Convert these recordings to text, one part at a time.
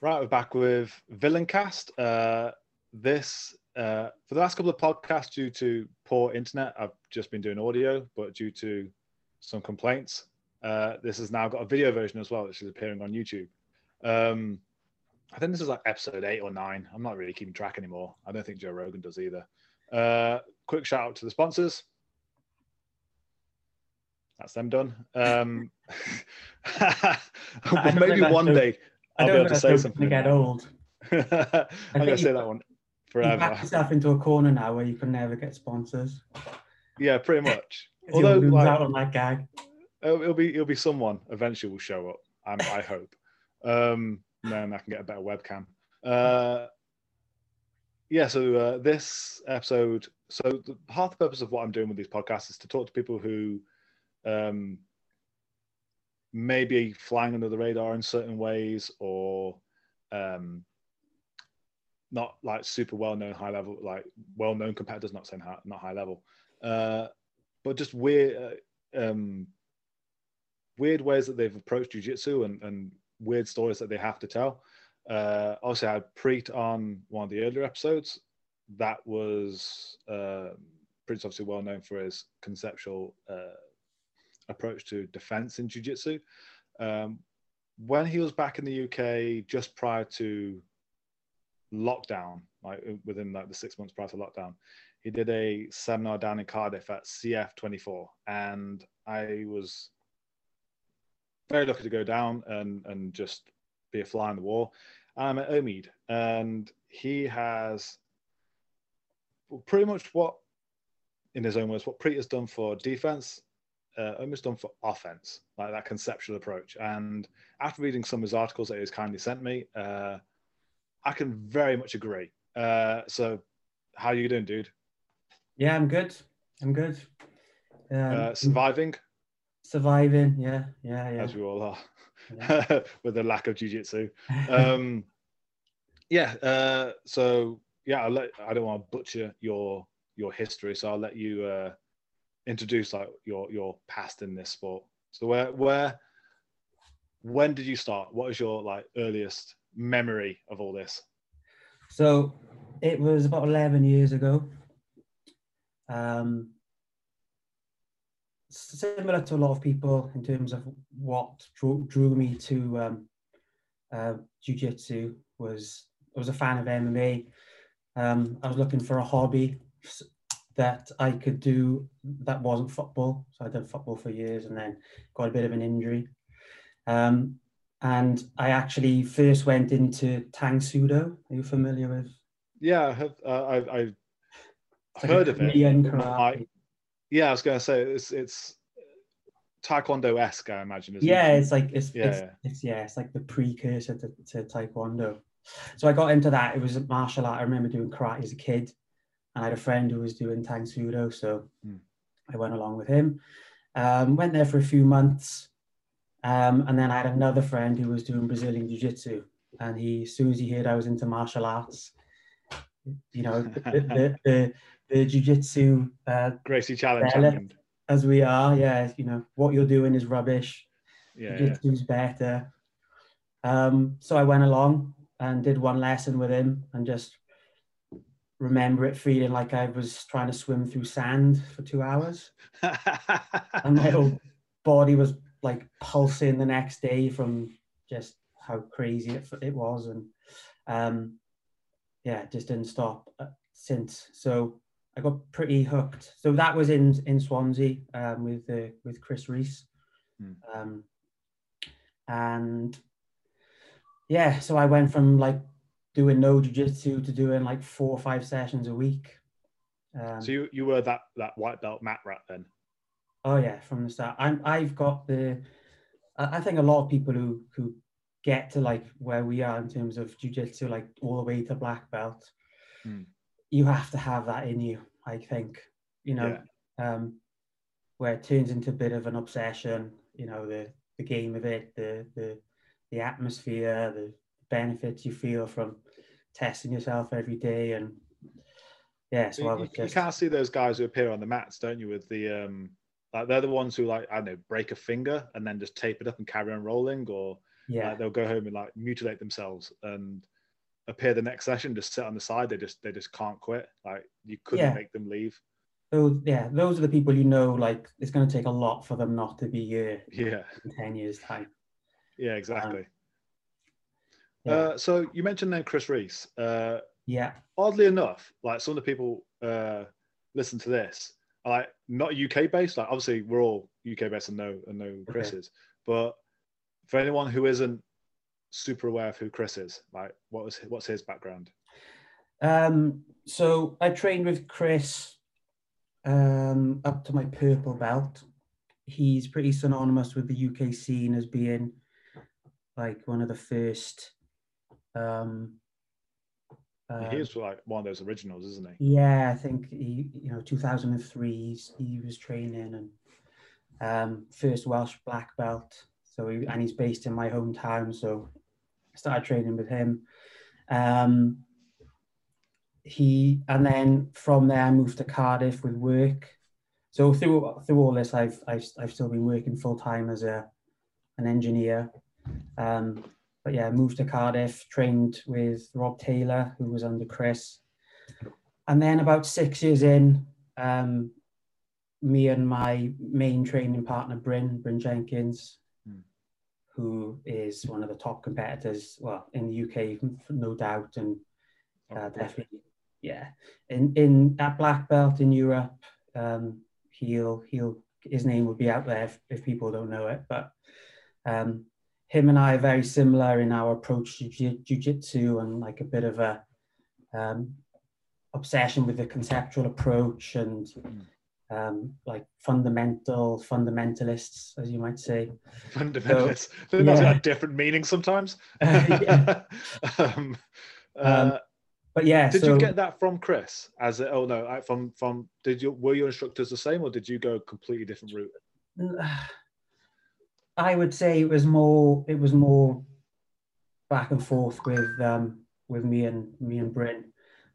Right, we're back with Villain Cast. Uh, this uh, for the last couple of podcasts, due to poor internet, I've just been doing audio, but due to some complaints, uh, this has now got a video version as well, which is appearing on YouTube. Um, I think this is like episode eight or nine. I'm not really keeping track anymore. I don't think Joe Rogan does either. Uh, quick shout out to the sponsors. That's them done. Um, maybe one day I'll be able to say something. To get old. I'm going to say that one forever. You back yourself into a corner now where you can never get sponsors. Yeah, pretty much. Although like, out on that gag. It'll, it'll, be it'll be someone eventually will show up. I'm, I hope. Um, then I can get a better webcam. Uh, yeah. So uh, this episode. So the, half the purpose of what I'm doing with these podcasts is to talk to people who um, maybe flying under the radar in certain ways or um, not like super well known high level like well known competitors not saying high, not high level. Uh, but just weird uh, um, weird ways that they've approached jiu-jitsu and, and weird stories that they have to tell. Uh, also I had Priit on one of the earlier episodes. That was uh, Priit's obviously well known for his conceptual uh, approach to defense in jiu-jitsu. Um, when he was back in the uk just prior to lockdown like within like the six months prior to lockdown he did a seminar down in cardiff at CF24 and i was very lucky to go down and and just be a fly on the wall. I'm at omid and he has pretty much what in his own words what Priit has done for defense uh, almost done for offense, like that conceptual approach. And after reading some of his articles that he's kindly sent me, uh, I can very much agree. Uh, so, how are you doing, dude? Yeah, I'm good. I'm good. Um, surviving. Surviving, yeah, yeah, yeah. As we all are, yeah. with the lack of jujitsu. Um, yeah. Uh, so yeah, I'll let, I don't want to butcher your your history, so I'll let you uh, introduce like your your past in this sport. So where where when did you start? What was your like earliest memory of all this? So it was about 11 years ago. Um, similar to a lot of people in terms of what drew, drew me to um, uh, jiu-jitsu was I was a fan of MMA. Um, I was looking for a hobby that I could do that wasn't football. So I did football for years and then got a bit of an injury. Um, and I actually first went into Tang Soo Do. Are you familiar with? Yeah, I have. Uh, I, I like heard of it. I, yeah, I was going to say it's it's Taekwondo esque. I imagine. yeah, it? it's like it's yeah. It's, it's, yeah, it's like the precursor to, to Taekwondo. So I got into that. It was a martial art. I remember doing karate as a kid. I had a friend who was doing Tang Soo Do, so mm. I went along with him. Um, went there for a few months, um, and then I had another friend who was doing Brazilian Jiu Jitsu. And he, as soon as he heard I was into martial arts, you know, the, the, the, the Jiu Jitsu uh, Gracie Challenge, as we are, yeah, you know, what you're doing is rubbish. Yeah, Jiu Jitsu's yeah. better. Um, so I went along and did one lesson with him and just remember it feeling like I was trying to swim through sand for two hours. and my whole body was like pulsing the next day from just how crazy it, it was. And um, yeah, it just didn't stop uh, since. So I got pretty hooked. So that was in in Swansea um, with uh, with Chris Rees. Hmm. Um, and yeah, so I went from like doing no jiu-jitsu to doing like four or five sessions a week. Um, so you, you were that that white belt mat rat then? Oh yeah, from the start. I'm I've got the I think a lot of people who who get to like where we are in terms of jiu-jitsu, like all the way to black belt, mm. you have to have that in you, I think. You know, yeah. um, where it turns into a bit of an obsession, you know, the the game of it, the the the atmosphere, the benefits you feel from testing yourself every day and yeah so you, just... you, can't see those guys who appear on the mats don't you with the um Like they're the ones who like I don't know break a finger and then just tape it up and carry on rolling, or Yeah. like, they'll go home and like mutilate themselves and appear the next session just sit on the side. They just they just can't quit. Like you couldn't Yeah. make them leave. Those, yeah, those are the people you know. Like, it's going to take a lot for them not to be here Yeah, in ten years' time. yeah, exactly. Um, Yeah, Uh, so you mentioned then Chris Rees. Uh, yeah, oddly enough, like some of the people uh, listen to this are like not UK based. Like obviously we're all UK based and know and know Chris is, but for anyone who isn't super aware of who Chris is, like what was what's his background? Um, so I trained with Chris um, up to my purple belt. He's pretty synonymous with the UK scene as being like one of the first. Um, uh, he like one of those originals, isn't he? yeah, I think he, you know, 2003, he was training and um, first Welsh black belt. So, he, and he's based in my hometown. So, I started training with him. Um, he and then from there I moved to Cardiff with work. So through through all this, I've I've, I've still been working full time as a an engineer. Um, but yeah, moved to Cardiff, trained with Rob Taylor, who was under Chris, and then about six years in, um, me and my main training partner Bryn Bryn Jenkins, Hmm. who is one of the top competitors, well in the UK, no doubt, and uh, definitely, yeah. In in at black belt in Europe, um, he'll he'll his name will be out there if, if people don't know it. But um, him and I are very similar in our approach to jiu- jujitsu and like a bit of a um, obsession with the conceptual approach and um, like fundamental fundamentalists, as you might say. Fundamentalists. So, That's yeah. got different meanings sometimes. Yeah. um, uh, Um, But yeah, did so you get that from Chris? As a, oh no, from from did you were your instructors the same or did you go a completely different route? I would say it was more it was more back and forth with um, with me and me and Bryn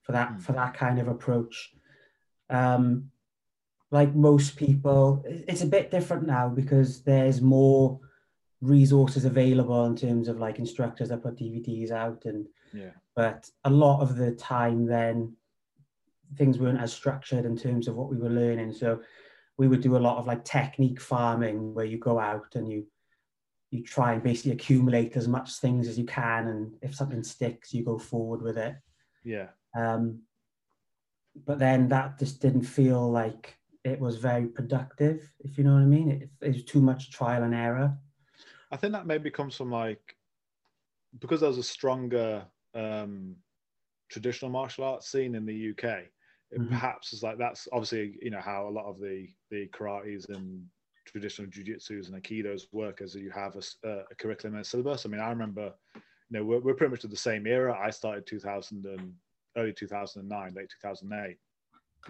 for that Hmm. for that kind of approach. Um, like most people, it's a bit different now because there's more resources available in terms of like instructors that put DVDs out and Yeah. but a lot of the time then things weren't as structured in terms of what we were learning so we would do a lot of like technique farming where you go out and you you try and basically accumulate as much things as you can and if something sticks you go forward with it Yeah. um, but then that just didn't feel like it was very productive if you know what i mean it, it was too much trial and error I think that maybe comes from like because there's a stronger um, traditional martial arts scene in the UK. It Mhm. perhaps is like that's obviously you know how a lot of the the karates and traditional jujitsus and aikidos work as you have a, uh, a curriculum and a syllabus. I mean, I remember you know we're, we're pretty much of the same era. I started 2000 and early 2009, late 2008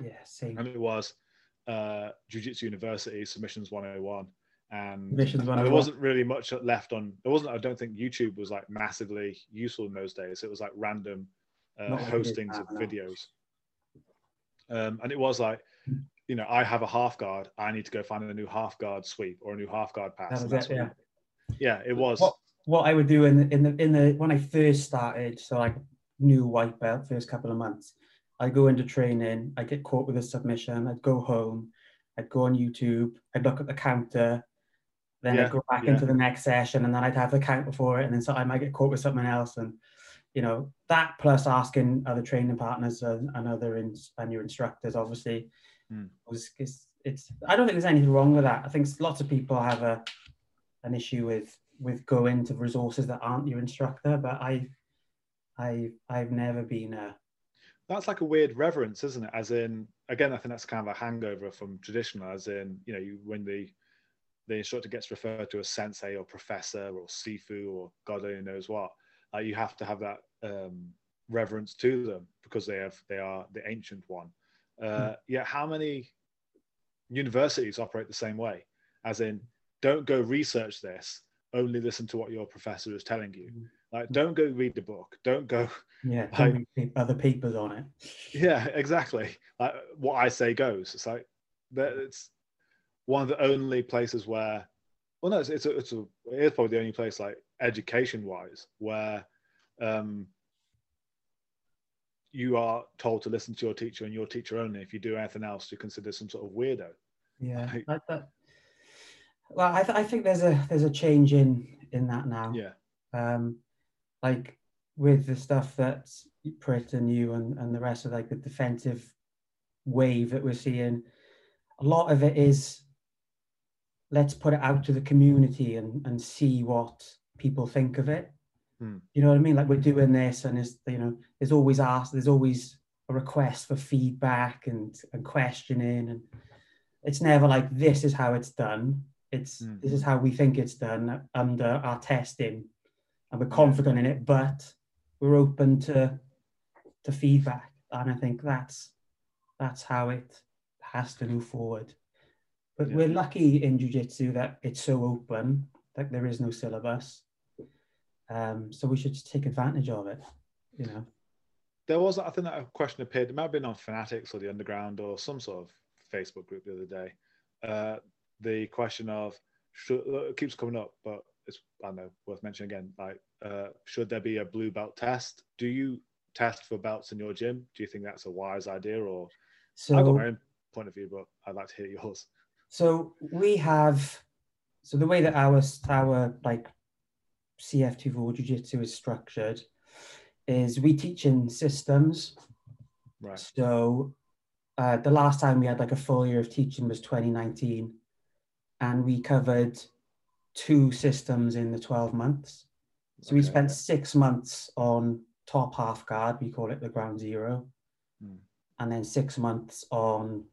yeah same and it was uh, Jiu-Jitsu University Submissions 101, and Submissions and there wasn't really much left on. There wasn't. I don't think YouTube was like massively useful in those days. It was like random uh, Not like it is hostings of videos, um, and it was like. You know, I have a half guard. I need to go find a new half guard sweep or a new half guard pass. That was it, what yeah, it was. what what I would do in the, in the in the when I first started, so like new white belt first couple of months, I'd go into training, I'd get caught with a submission, I'd go home, I'd go on YouTube, I'd look at the counter, then Yeah, I'd go back yeah. into the next session, and then I'd have the counter for it, and then so I might get caught with something else, and you know that plus asking other training partners and, and other ins and your instructors, obviously, Was it's, it's I don't think there's anything wrong with that. I think lots of people have a an issue with with going to resources that aren't your instructor, but I I I've never been a that's like a weird reverence, isn't it? As in, again, I think that's kind of a hangover from traditional. As in, you know, you, when the the instructor gets referred to as sensei or professor or sifu or God only knows what, like you have to have that um, reverence to them because they have they are the ancient one. Uh, yeah, how many universities operate the same way? As in, don't go research this. Only listen to what your professor is telling you. Like, don't go read the book. Don't go yeah don't other papers on it. yeah exactly like what i say goes it's like that it's one of the only places where, well, no, it's it's a, it's a, it is probably the only place like education wise where um, you are told to listen to your teacher and your teacher only. If you do anything else, you're considered some sort of weirdo. Yeah, like that. Well, I, th- I think there's a there's a change in in that now. Yeah. Um, like with the stuff that Priit and you and, and the rest of like the defensive wave that we're seeing, a lot of it is let's put it out to the community and, and see what people think of it. Hmm. You know what I mean? Like we're doing this and it's you know, there's always asked, there's always a request for feedback and, and questioning and it's never like this is how it's done. It's Hmm. this is how we think it's done under our testing and we're confident in it, but we're open to to feedback. And I think that's that's how it has to move forward. But Yeah. we're lucky in jiu-jitsu that it's so open, that there is no syllabus. Um, so we should just take advantage of it, you know. There was, I think, that a question appeared. It might have been on Fanatics or the Underground or some sort of Facebook group the other day. Uh, the question of should, it keeps coming up, but it's I don't know worth mentioning again. Like, uh, should there be a blue belt test? Do you test for belts in your gym? Do you think that's a wise idea, or So I've got my own point of view, but I'd like to hear yours. So we have, so the way that our our like CF24 Jiu-Jitsu is structured is we teach in systems. Right. So uh, the last time we had like a full year of teaching was 2019, and we covered two systems in the 12 months. So we spent six months on top half guard, we call it the ground zero, Hmm. and then six months on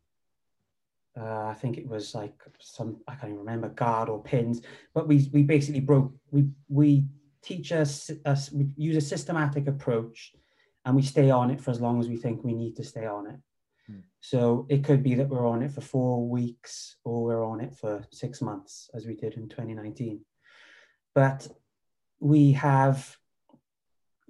uh, I think it was like some I can't even remember guard or pins, but we we basically broke we we teach us us we use a systematic approach, and we stay on it for as long as we think we need to stay on it. Hmm. So it could be that we're on it for four weeks or we're on it for six months, as we did in 2019. But we have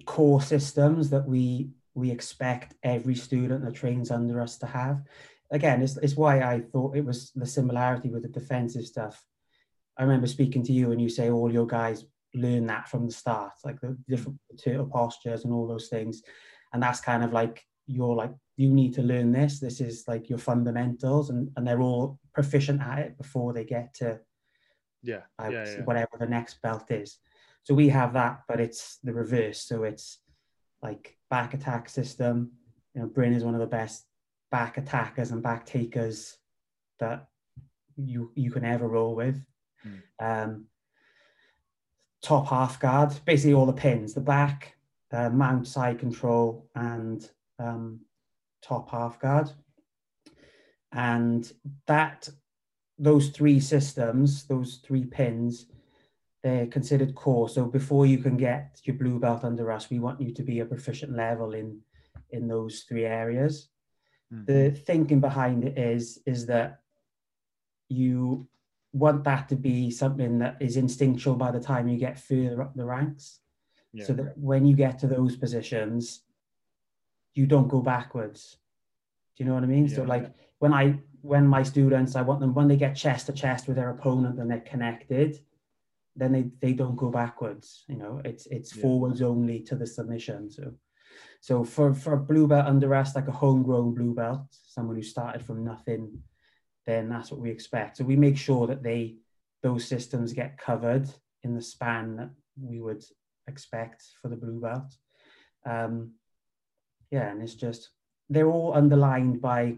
core systems that we we expect every student that trains under us to have again, it's, it's why I thought it was the similarity with the defensive stuff. I remember speaking to you and you say all your guys learn that from the start, like the different turtle postures and all those things. And that's kind of like, you're like, you need to learn this. This is like your fundamentals and, and they're all proficient at it before they get to Yeah. Yeah, yeah. whatever the next belt is. So we have that, but it's the reverse. So it's like back attack system. You know, Bryn is one of the best back attackers and back takers that you you can ever roll with. Mm. Um, top half guard, basically all the pins, the back, uh, mount side control, and um, top half guard. And that those three systems, those three pins, they're considered core. So before you can get your blue belt under us, we want you to be a proficient level in in those three areas. The mm-hmm. thinking behind it is is that you want that to be something that is instinctual by the time you get further up the ranks. Yeah. So that when you get to those positions, you don't go backwards. Do you know what I mean? so like when I when my students, I want them when they get chest to chest with their opponent and they're connected, then they they don't go backwards. You know, it's it's Yeah. forwards only to the submission. So so for for a blue belt under like a homegrown blue belt, someone who started from nothing, then that's what we expect. So we make sure that they those systems get covered in the span that we would expect for the blue belt. Um, yeah, and it's just they're all underlined by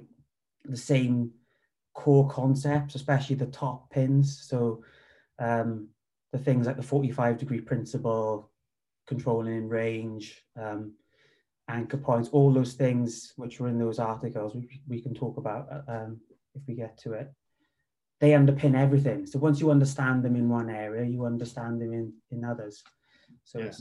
the same core concepts, especially the top pins. So um, the things like the 45 degree principle, controlling in range, um, anchor points, all those things which were in those articles, we, we can talk about uh, um, if we get to it. They underpin everything. So once you understand them in one area, you understand them in, in others. So Yeah.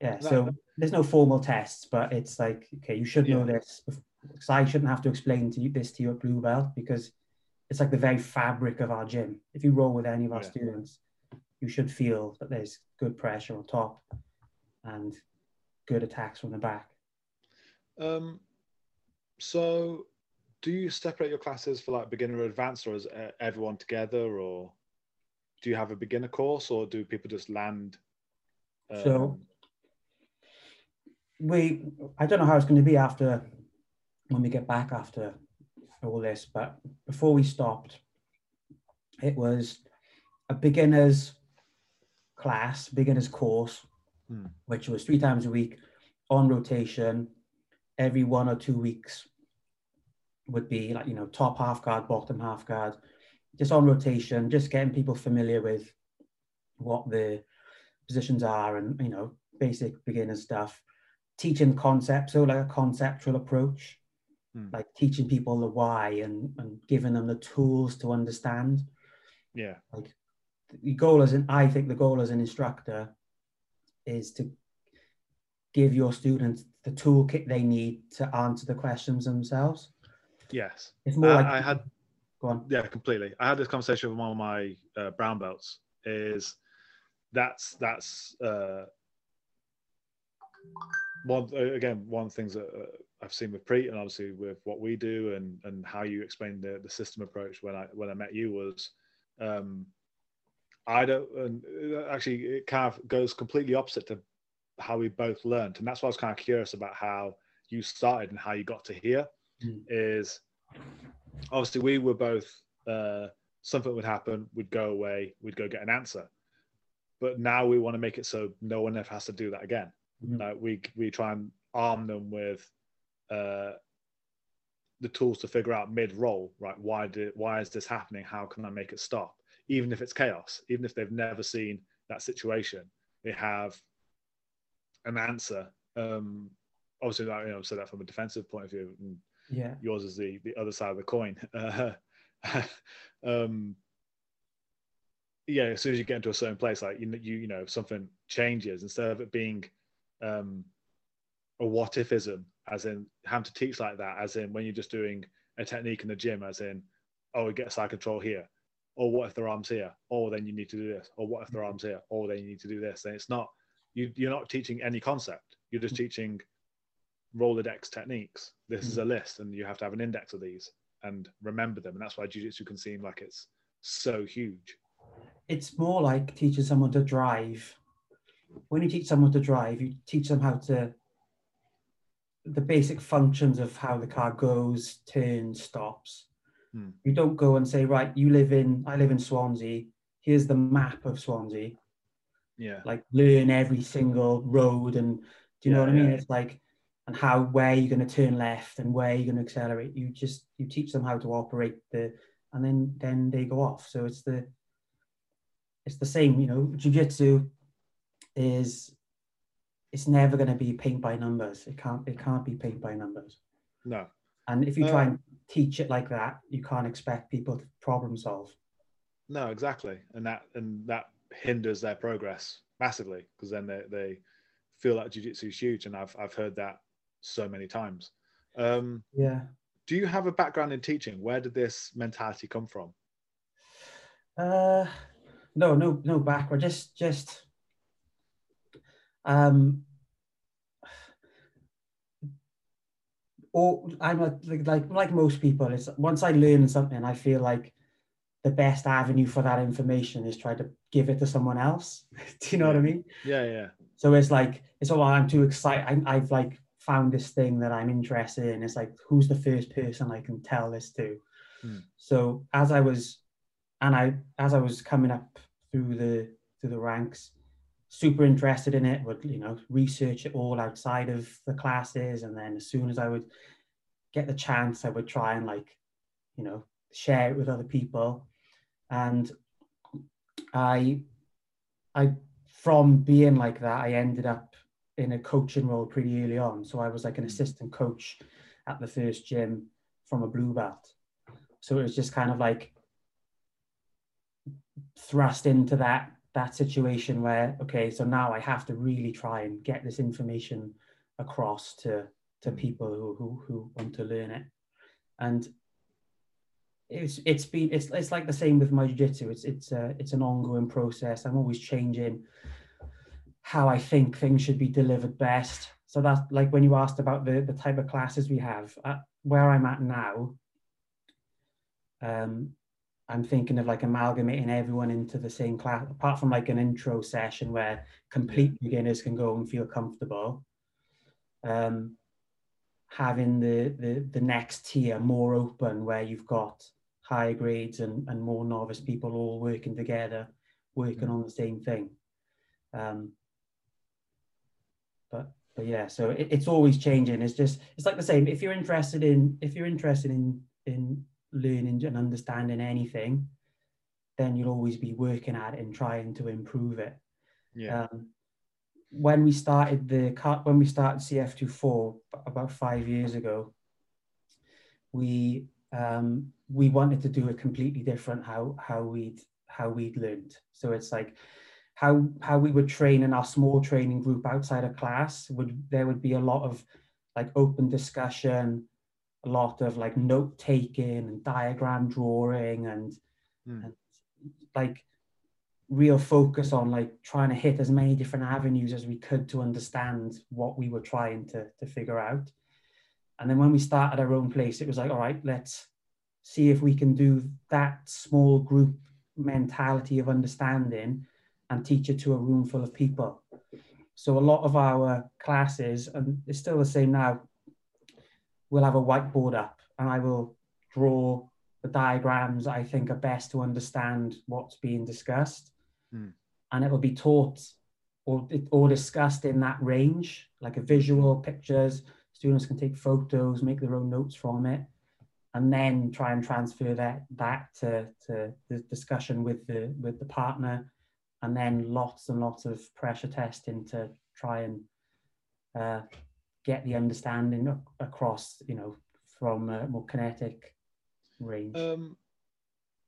yeah, That- so there's no formal tests, but it's like, okay, you should know Yeah. this. Because I shouldn't have to explain to you this to you at Blue Belt because it's like the very fabric of our gym. If you roll with any of our Yeah. students, you should feel that there's good pressure on top and good attacks from the back. Um, so do you separate your classes for like beginner or advanced, or is everyone together, or do you have a beginner course, or do people just land? Um... So we, I don't know how it's going to be after when we get back after all this, but before we stopped, it was a beginner's class, beginner's course, hmm. which was three times a week on rotation, every one or two weeks would be like, you know, top half guard, bottom half guard, just on rotation, just getting people familiar with what the positions are and, you know, basic beginner stuff, teaching concepts, so like a conceptual approach, hmm. like teaching people the why and, and giving them the tools to understand. Yeah. Like the goal as an, I think the goal as an instructor is to give your students the toolkit they need to answer the questions themselves. Yes. It's more like I had go on. Yeah, completely. I had this conversation with one of my uh, brown belts. Is that's that's uh, one again one of the things that uh, I've seen with Priit and obviously with what we do and and how you explained the the system approach when I when I met you was um, I don't and uh, actually it kind of goes completely opposite to how we both learned and that's why I was kind of curious about how you started and how you got to here mm. is obviously we were both uh, something would happen, we'd go away, we'd go get an answer. But now we want to make it so no one ever has to do that again. Mm-hmm. Uh, we we try and arm them with uh, the tools to figure out mid roll, right? Why did why is this happening? How can I make it stop? Even if it's chaos, even if they've never seen that situation, they have an answer. Um, obviously, that you know, so that from a defensive point of view, and yeah yours is the the other side of the coin uh, um yeah as soon as you get into a certain place like you you, you know something changes instead of it being um a what ifism as in having to teach like that as in when you're just doing a technique in the gym as in oh we get side control here or what if their arms here or then you need to do this or what if their mm-hmm. arms here or then you need to do this and it's not you, you're not teaching any concept you're just mm-hmm. teaching Rolodex techniques. This is a list, and you have to have an index of these and remember them. And that's why jujitsu can seem like it's so huge. It's more like teaching someone to drive. When you teach someone to drive, you teach them how to the basic functions of how the car goes, turns, stops. Hmm. You don't go and say, right, you live in, I live in Swansea. Here's the map of Swansea. Yeah. Like learn every single road and do you yeah, know what I mean? Yeah. It's like and how where you're going to turn left and where you're going to accelerate. You just you teach them how to operate the, and then then they go off. So it's the it's the same. You know, jujitsu is it's never going to be paint by numbers. It can't it can't be paint by numbers. No. And if you try uh, and teach it like that, you can't expect people to problem solve. No, exactly, and that and that hinders their progress massively because then they they feel like jiu-jitsu is huge and I've I've heard that so many times. Um, yeah. Do you have a background in teaching? Where did this mentality come from? Uh, no, no, no background. Just, just, um, or I'm a, like like most people. It's once I learn something, I feel like the best avenue for that information is try to give it to someone else. Do you know yeah. what I mean? Yeah, yeah. So it's like it's all I'm too excited. I, I've like found this thing that I'm interested in. It's like, who's the first person I can tell this to? Hmm. So as I was, and I as I was coming up through the through the ranks, super interested in it. Would you know research it all outside of the classes, and then as soon as I would get the chance, I would try and like, you know, share it with other people. And I, I from being like that, I ended up in a coaching role pretty early on. So I was like an hmm. assistant coach at the first gym from a blue belt. So it was just kind of like thrust into that that situation where okay, so now I have to really try and get this information across to to people who who, who want to learn it. And it's it's been it's it's like the same with my jiu-jitsu. It's it's a, it's an ongoing process. I'm always changing how I think things should be delivered best. So that's like when you asked about the, the type of classes we have, uh, where I'm at now um, I'm thinking of like amalgamating everyone into the same class, apart from like an intro session where complete beginners can go and feel comfortable. Um, having the, the the next tier more open where you've got higher grades and, and more novice people all working together, working mm. on the same thing. Um, but but yeah, so it, it's always changing. It's just it's like the same. If you're interested in if you're interested in in learning and understanding anything, then you'll always be working at it and trying to improve it. Yeah. Um, when we started the when we started CF24 about five years ago, we um, we wanted to do it completely different how how we'd how we'd learned. So it's like how how we would train in our small training group outside of class would there would be a lot of like open discussion a lot of like note taking and diagram drawing and, mm. and like real focus on like trying to hit as many different avenues as we could to understand what we were trying to, to figure out. And then when we started our own place, it was like, all right, let's see if we can do that small group mentality of understanding and teach it to a room full of people. So a lot of our classes, and it's still the same now, we'll have a whiteboard up and I will draw the diagrams I think are best to understand what's being discussed. Mm. And it will be taught or, or discussed in that range, like a visual, pictures. Students can take photos, make their own notes from it, and then try and transfer that back to, to the discussion with the with the partner, and then lots and lots of pressure testing to try and uh, get the understanding across, you know, from a more kinetic range. Um,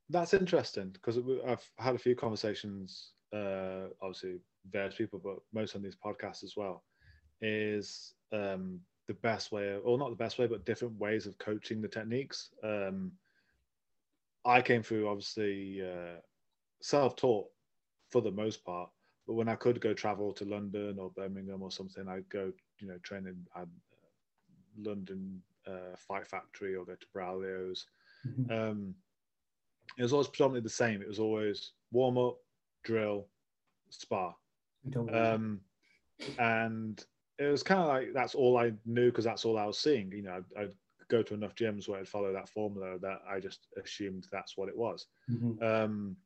that's interesting because I've had a few conversations, uh, obviously various people, but most on these podcasts as well, is um, the best way, or not the best way, but different ways of coaching the techniques. Um, I came through obviously uh, self-taught for the most part, but when I could go travel to London or Birmingham or something, I'd go, you know, train in uh, London uh, Fight Factory or go to Braulio's. Mm-hmm. Um, it was always predominantly the same. It was always warm up, drill, spar. Um, and it was kind of like that's all I knew because that's all I was seeing. You know, I'd, I'd, go to enough gyms where I'd follow that formula that I just assumed that's what it was. Mm-hmm. Um,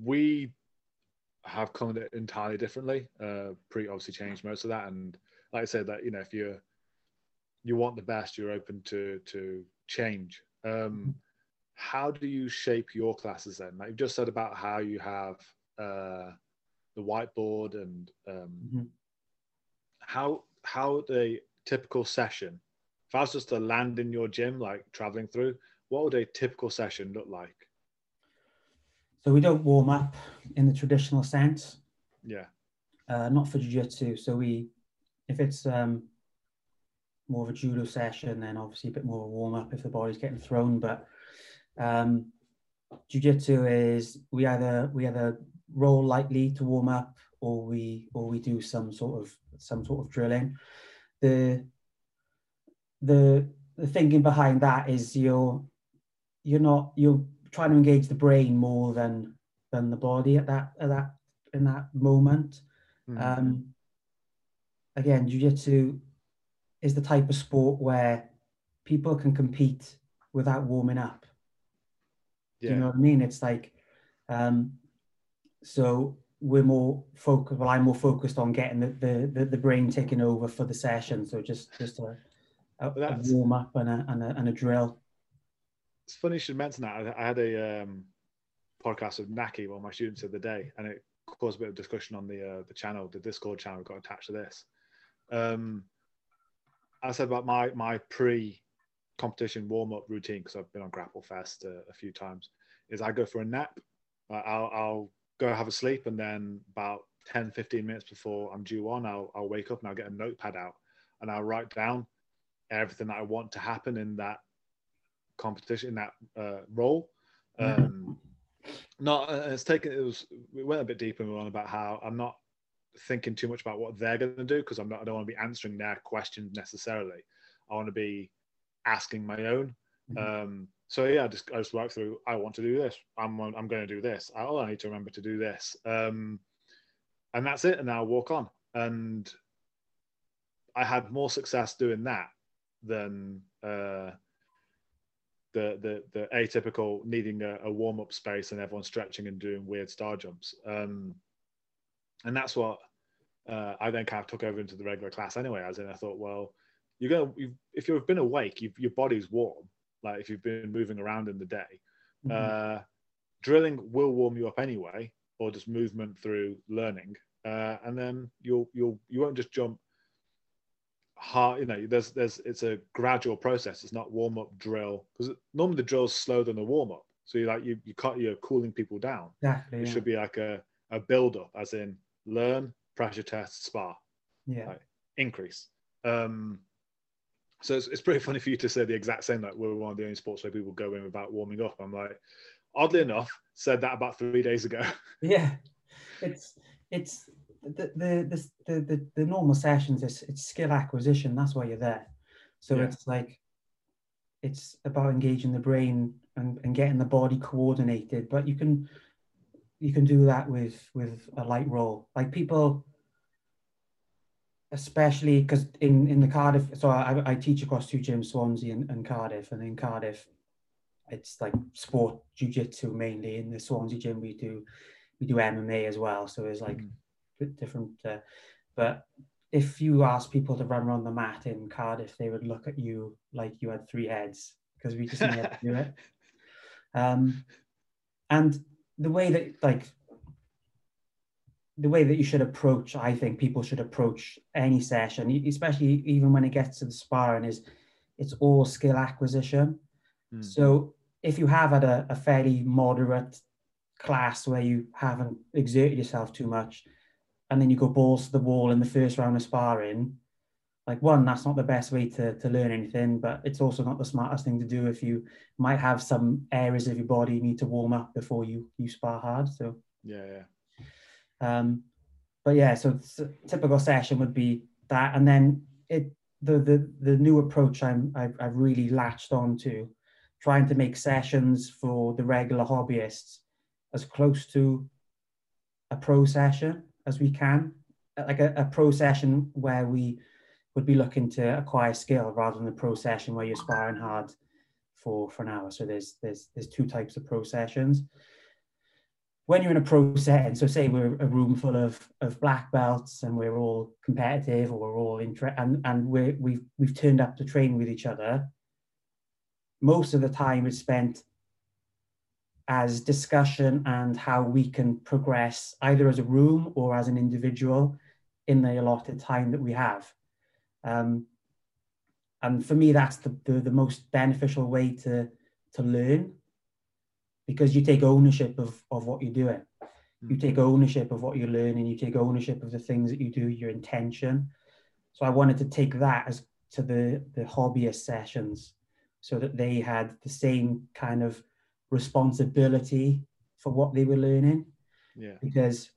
we have come at it entirely differently. Uh, pre obviously changed most of that, and like I said, that you know if you you want the best, you're open to to change. Um, mm-hmm. how do you shape your classes then? Like you've just said about how you have uh, the whiteboard and um, mm-hmm. how how the typical session. If I was just to land in your gym, like traveling through, what would a typical session look like? So we don't warm up in the traditional sense. Yeah. Uh, not for jiu-jitsu. So we, if it's um, more of a judo session, then obviously a bit more warm up if the body's getting thrown. But um, jiu-jitsu is we either we either roll lightly to warm up, or we or we do some sort of some sort of drilling. The the the thinking behind that is you're you're not you're trying to engage the brain more than than the body at that at that in that moment. Mm-hmm. Um, again, jiu-jitsu is the type of sport where people can compete without warming up. Yeah. Do you know what I mean? It's like, um, so we're more focused. Well, I'm more focused on getting the, the, the, the brain taking over for the session. So just just a, a, a warm up and a, and a and a drill it's funny you should mention that. I, had a um, podcast with Naki, one of my students, of the day, and it caused a bit of discussion on the uh, the channel, the Discord channel got attached to this. Um, I said about my my pre competition warm up routine because I've been on Grapple Fest uh, a few times. Is I go for a nap, I'll, I'll go have a sleep, and then about 10, 15 minutes before I'm due on, I'll, I'll wake up and I'll get a notepad out and I'll write down everything that I want to happen in that competition in that uh, role. Um, not uh, it's taken it was we went a bit deeper and we on about how I'm not thinking too much about what they're going to do because I'm not I don't want to be answering their questions necessarily. I want to be asking my own. Mm-hmm. Um, so yeah, I just I just work through. I want to do this. I'm I'm going to do this. Oh, I need to remember to do this. Um, and that's it. And now walk on. And I had more success doing that than uh, the the the atypical needing a, a warm up space and everyone stretching and doing weird star jumps. Um, and that's what uh, I then kind of took over into the regular class anyway. As in, I thought, well, you're gonna you've, if you've been awake, your body's warm. Like if you've been moving around in the day, mm-hmm. uh, drilling will warm you up anyway, or just movement through learning, uh, and then you'll you'll you won't just jump hard. You know, there's there's it's a gradual process. It's not warm up drill because normally the drill's slower than the warm up. So you like you you cut you're cooling people down. Exactly. It yeah. should be like a a build up, as in learn, pressure test, spar. Yeah. Like, increase. Um, so it's, it's pretty funny for you to say the exact same. Like we're one of the only sports where people go in without warming up. I'm like, oddly enough, said that about three days ago. Yeah, it's it's the the the the, the normal sessions. It's it's skill acquisition. That's why you're there. So yeah. it's like it's about engaging the brain and, and getting the body coordinated. But you can you can do that with with a light roll. Like people especially because in in the Cardiff, so I, I teach across two gyms, Swansea and, and Cardiff, and in Cardiff, it's like sport jiu-jitsu mainly. In the Swansea gym, we do we do MMA as well, so it's like mm. Different. Uh, but if you ask people to run around the mat in Cardiff, they would look at you like you had three heads because we just never do it. Um, and the way that like the way that you should approach, I think people should approach any session, especially even when it gets to the sparring, is it's all skill acquisition. Mm. So if you have had a, a, fairly moderate class where you haven't exerted yourself too much, and then you go balls to the wall in the first round of sparring, like one, that's not the best way to, to learn anything, but it's also not the smartest thing to do if you might have some areas of your body you need to warm up before you you spar hard. So yeah, yeah. Um, but yeah, so typical session would be that, and then it the the the new approach I'm I've, I've really latched on to, trying to make sessions for the regular hobbyists as close to a pro session as we can, uh, like a, a pro session where we would be looking to acquire skill rather than a pro session where you're sparring hard for for an hour. So there's there's there's two types of pro sessions when you're in a pro setting, so say we're a room full of, of black belts and we're all competitive or we're all inter- and, and we we've, we've turned up to train with each other, most of the time is spent as discussion and how we can progress either as a room or as an individual in the allotted time that we have. Um, and for me, that's the, the, the most beneficial way to, to learn because you take ownership of, of what you're doing. You take mm-hmm. ownership of what you're learning. You take ownership of the things that you do, your intention. So I wanted to take that as to the, the hobbyist sessions so that they had the same kind of responsibility for what they were learning. Yeah. Because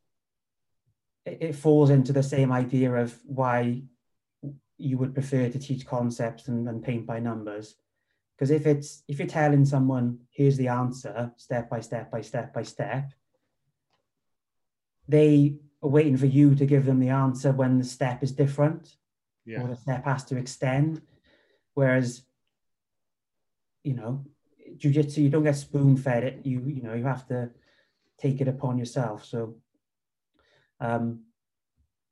it, it falls into the same idea of why you would prefer to teach concepts and, and paint by numbers because if it's if you're telling someone here's the answer step by step by step by step, they are waiting for you to give them the answer when the step is different, yeah. or the step has to extend. Whereas, you know, jujitsu you don't get spoon fed it. You you know you have to take it upon yourself. So, um,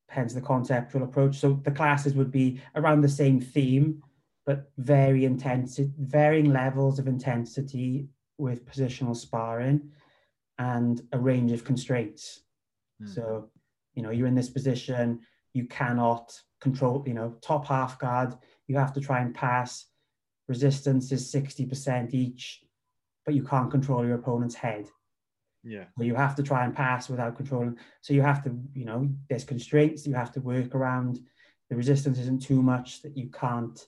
hence the conceptual approach. So the classes would be around the same theme but very intensity, varying levels of intensity with positional sparring and a range of constraints. Mm. So, you know, you're in this position, you cannot control, you know, top half guard, you have to try and pass. Resistance is 60% each, but you can't control your opponent's head. Yeah. So you have to try and pass without controlling. So you have to, you know, there's constraints you have to work around. The resistance isn't too much that you can't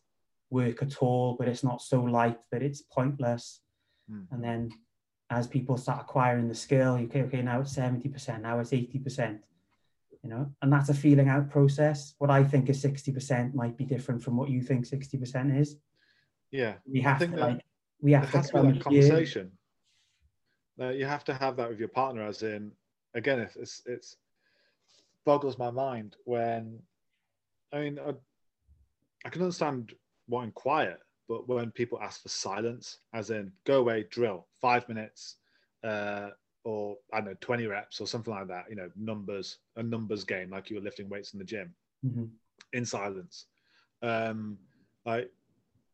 work at all, but it's not so light that it's pointless. Mm. And then as people start acquiring the skill, okay, okay, now it's 70%, now it's 80%, you know, and that's a feeling out process. What I think is 60% might be different from what you think 60% is. Yeah. We have to that... like we have to, have to conversation. Uh, you have to have that with your partner, as in, again, if it's it's boggles my mind when, I mean, I, I can understand wanting quiet, but when people ask for silence, as in go away, drill five minutes, uh, or I don't know, 20 reps or something like that, you know, numbers, a numbers game, like you were lifting weights in the gym mm-hmm. in silence. Um, like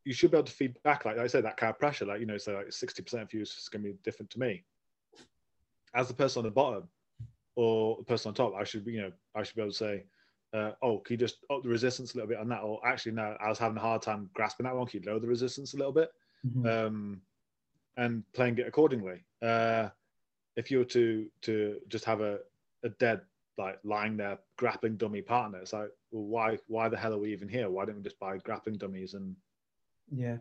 you should be able to feed back, like I said, that kind of pressure, like, you know, so like 60% of you is going to be different to me. As the person on the bottom or the person on top, I should be, you know, I should be able to say, uh, oh, can you just up the resistance a little bit on that? Or actually, no, I was having a hard time grasping that one. Can you lower the resistance a little bit? Mm-hmm. Um, and playing it accordingly. Uh, if you were to to just have a, a dead like lying there grappling dummy partner, it's like, well, why why the hell are we even here? Why don't we just buy grappling dummies and yeah,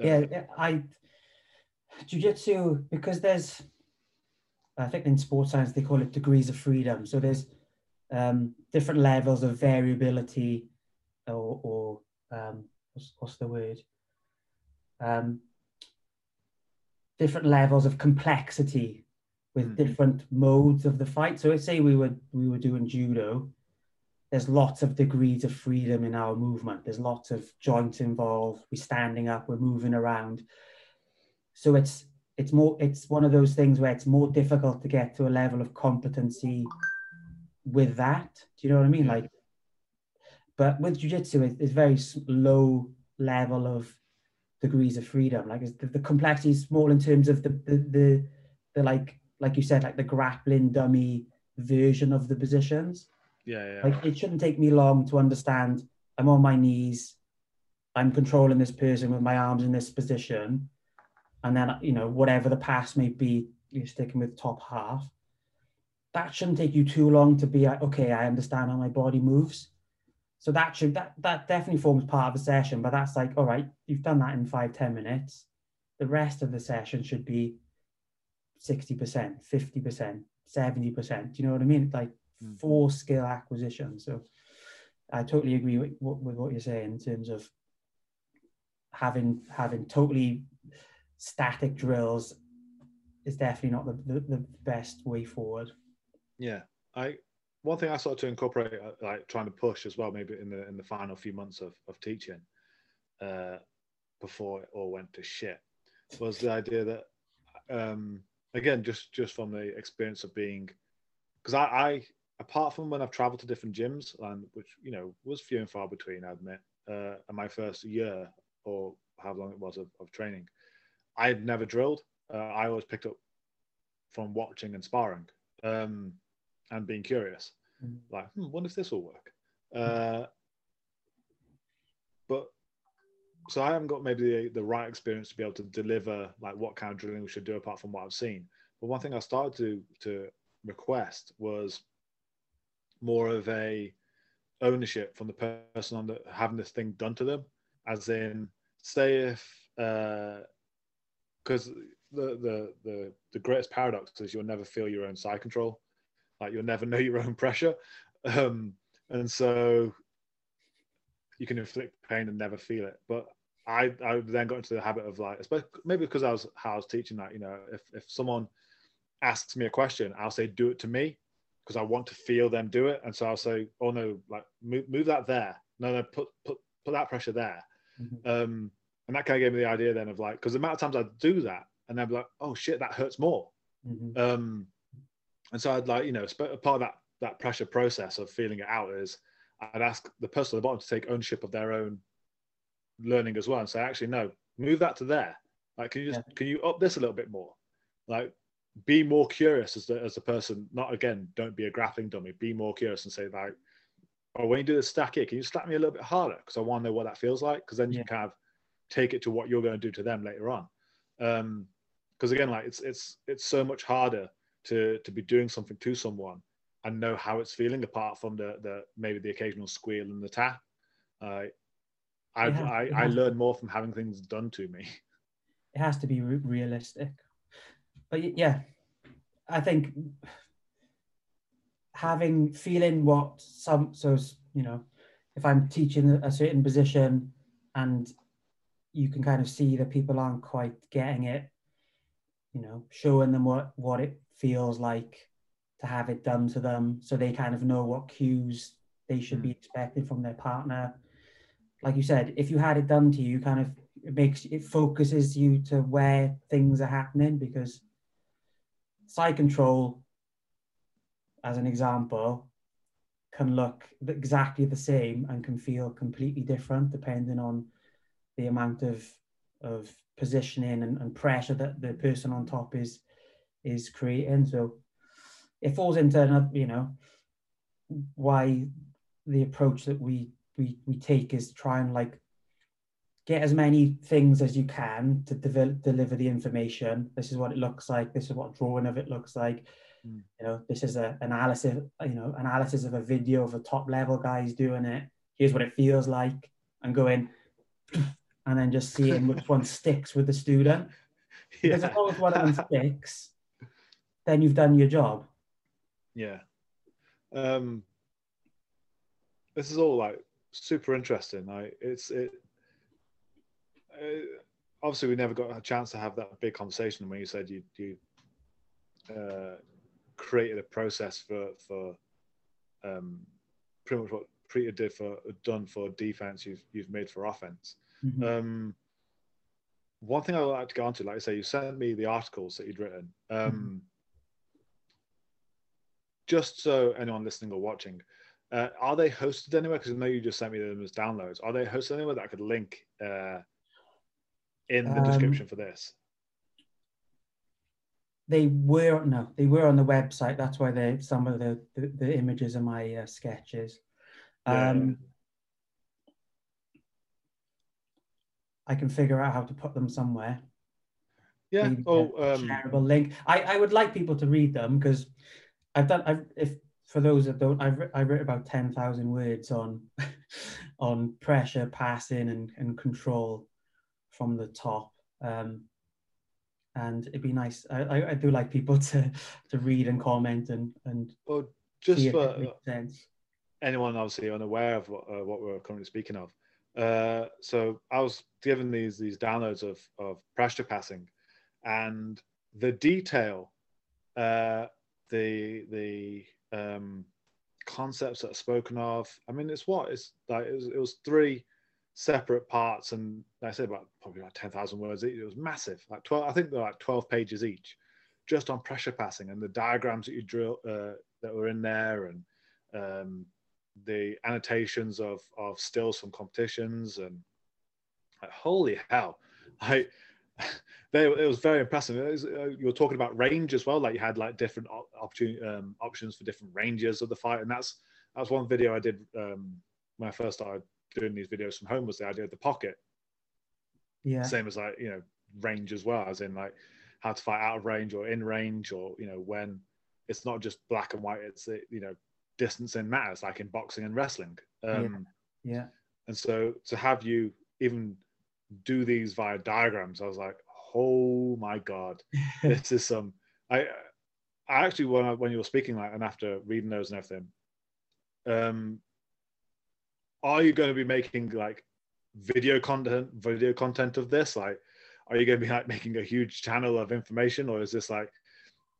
uh, yeah, I jujitsu because there's I think in sports science they call it degrees of freedom. So there's um, different levels of variability or, or um, what's, what's, the word? Um, different levels of complexity with mm. different modes of the fight. So let's say we were we were doing judo. There's lots of degrees of freedom in our movement. There's lots of joints involved. We're standing up. We're moving around. So it's it's more it's one of those things where it's more difficult to get to a level of competency with that. Do you know what I mean? Like, but with jujitsu, it, it's very low level of degrees of freedom. Like the, the complexity is small in terms of the, the the the like like you said, like the grappling dummy version of the positions. Yeah. Like it shouldn't take me long to understand. I'm on my knees. I'm controlling this person with my arms in this position, and then you know whatever the pass may be, you're sticking with top half that shouldn't take you too long to be like, okay, I understand how my body moves. So that should that that definitely forms part of a session, but that's like, all right, you've done that in five, ten minutes. The rest of the session should be 60%, 50%, 70%. Do you know what I mean? Like mm. full skill acquisition. So I totally agree with, with what you're saying in terms of having having totally static drills is definitely not the, the, the best way forward. Yeah, I one thing I started to incorporate, uh, like trying to push as well, maybe in the in the final few months of of teaching, uh, before it all went to shit, was the idea that, um, again, just just from the experience of being, because I, I apart from when I've traveled to different gyms, and which you know was few and far between, I admit, uh, in my first year or how long it was of, of training, I had never drilled. Uh, I always picked up from watching and sparring. Um, and being curious. Mm. Like, hmm, what if this will work? Uh, but so I haven't got maybe the, the right experience to be able to deliver like what kind of drilling we should do apart from what I've seen. But one thing I started to to request was more of a ownership from the person on the having this thing done to them, as in say if because uh, the, the the the greatest paradox is you'll never feel your own side control. Like you'll never know your own pressure. Um, and so you can inflict pain and never feel it. But i i then got into the habit of like maybe because i was how i was teaching that you know if, if someone asks me a question i'll say do it to me because i want to feel them do it and so i'll say oh no like move, move that there no no put put put that pressure there mm-hmm. um, and that kind of gave me the idea then of like because the amount of times i do that and then be like oh shit that hurts more mm-hmm. um, and so I'd like, you know, part of that that pressure process of feeling it out is I'd ask the person at the bottom to take ownership of their own learning as well and say, actually, no, move that to there. Like, can you just yeah. can you up this a little bit more? Like, be more curious as the as a person. Not again, don't be a grappling dummy. Be more curious and say like, oh, when you do the stack here, can you slap me a little bit harder? Because I want to know what that feels like. Because then you yeah. can kind of take it to what you're going to do to them later on. Um, because again, like it's it's it's so much harder to to be doing something to someone and know how it's feeling apart from the the maybe the occasional squeal and the tap uh, I, yeah, I, I learn more from having things done to me it has to be re- realistic but yeah i think having feeling what some so you know if i'm teaching a certain position and you can kind of see that people aren't quite getting it you know showing them what what it feels like to have it done to them so they kind of know what cues they should be hmm. expecting from their partner. Like you said if you had it done to you kind of it makes it focuses you to where things are happening because side control as an example can look exactly the same and can feel completely different depending on the amount of of positioning and, and pressure that the person on top is is creating. So it falls into you know why the approach that we we we take is try and like get as many things as you can to de- deliver the information. This is what it looks like. This is what drawing of it looks like. Mm. You know, this is a analysis. You know, analysis of a video of a top level guys doing it. Here's what it feels like, and going and then just seeing which one sticks with the student. Because yeah. as long one of them sticks, then you've done your job. Yeah. Um, this is all like super interesting. Like it's it. Uh, obviously, we never got a chance to have that big conversation when you said you you uh, created a process for for um, pretty much what Priit did for done for defense. You've you've made for offense. Mm-hmm. Um, one thing I would like to go on to, like I say, you sent me the articles that you'd written. Um, mm-hmm. Just so anyone listening or watching, uh, are they hosted anywhere? Because I know you just sent me them as downloads. Are they hosted anywhere that I could link uh, in the um, description for this? They were no, they were on the website. That's why they some of the the, the images of my uh, sketches. Um, yeah I can figure out how to put them somewhere. Yeah. Maybe oh, um, shareable link. I, I would like people to read them because I've done. I've if for those that don't, I've I wrote about ten thousand words on on pressure, passing, and and control from the top. Um, and it'd be nice. I, I, I do like people to to read and comment and and. Well, just for anyone obviously unaware of what, uh, what we're currently speaking of, uh, so I was given these these downloads of of pressure passing, and the detail, uh, the the um, concepts that are spoken of. I mean, it's what it's like. It was, it was three separate parts, and like I said about probably like ten thousand words. It was massive, like twelve. I think they're like twelve pages each, just on pressure passing and the diagrams that you drill uh, that were in there, and um, the annotations of of stills from competitions and like, holy hell i they, it was very impressive was, uh, you were talking about range as well like you had like different opportunity um, options for different ranges of the fight and that's that's one video i did um, when i first started doing these videos from home was the idea of the pocket yeah same as like you know range as well as in like how to fight out of range or in range or you know when it's not just black and white it's you know distancing matters, like in boxing and wrestling. Um, yeah. yeah. And so to have you even do these via diagrams, I was like, oh my god, this is some. I, I actually when I, when you were speaking like and after reading those and everything, um, are you going to be making like video content, video content of this? Like, are you going to be like making a huge channel of information, or is this like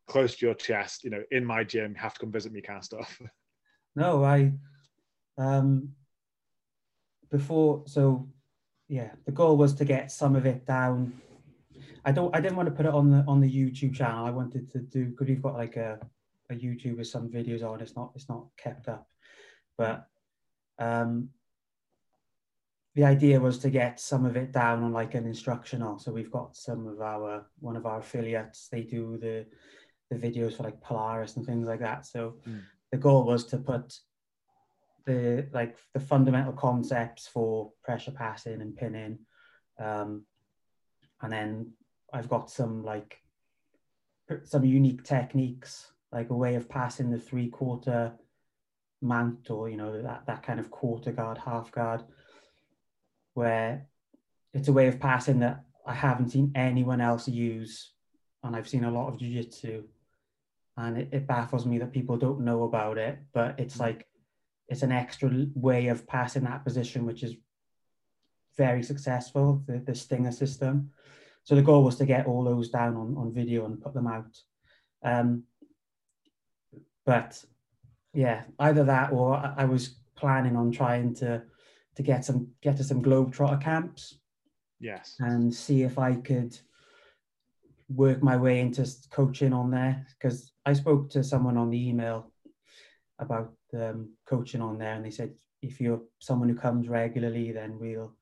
close to your chest? You know, in my gym, have to come visit me kind of stuff. No, I um before so yeah, the goal was to get some of it down. I don't I didn't want to put it on the on the YouTube channel. I wanted to do because we've got like a, a YouTube with some videos on. It's not it's not kept up. But um the idea was to get some of it down on like an instructional. So we've got some of our one of our affiliates, they do the the videos for like Polaris and things like that. So mm the goal was to put the like the fundamental concepts for pressure passing and pinning um, and then i've got some like some unique techniques like a way of passing the three quarter mount or you know that, that kind of quarter guard half guard where it's a way of passing that i haven't seen anyone else use and i've seen a lot of jiu-jitsu and it, it baffles me that people don't know about it but it's mm. like it's an extra way of passing that position which is very successful, the, the Stinger system. So the goal was to get all those down on, on video and put them out. Um, but yeah, either that or I was planning on trying to to get some get to some globetrotter camps. Yes. And see if I could work my way into coaching on there because I spoke to someone on the email about um, coaching on there, and they said if you're someone who comes regularly, then we'll.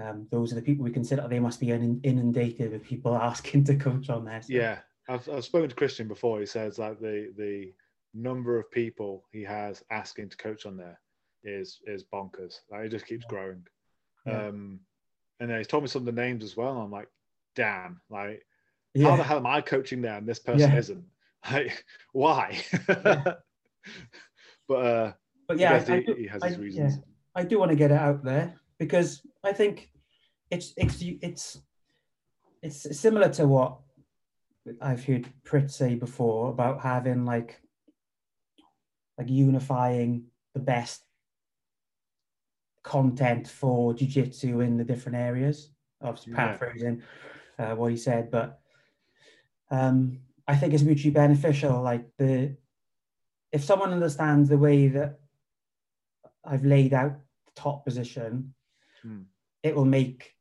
Um, those are the people we consider. They must be inundated with people asking to coach on there. So. Yeah, I've, I've spoken to Christian before. He says like the the number of people he has asking to coach on there is is bonkers. Like it just keeps growing. Yeah. Um, and then he's told me some of the names as well. I'm like, damn, like yeah. how the hell am I coaching there and this person yeah. isn't? Like, why? but uh, but yeah, I, he, do, he, has his I, reasons. Yeah, I do want to get it out there because I think it's it's it's it's similar to what I've heard Priit say before about having like like unifying the best content for jiu-jitsu in the different areas. Obviously paraphrasing uh, what he said but um, i think it's mutually beneficial like the if someone understands the way that i've laid out the top position hmm. it will make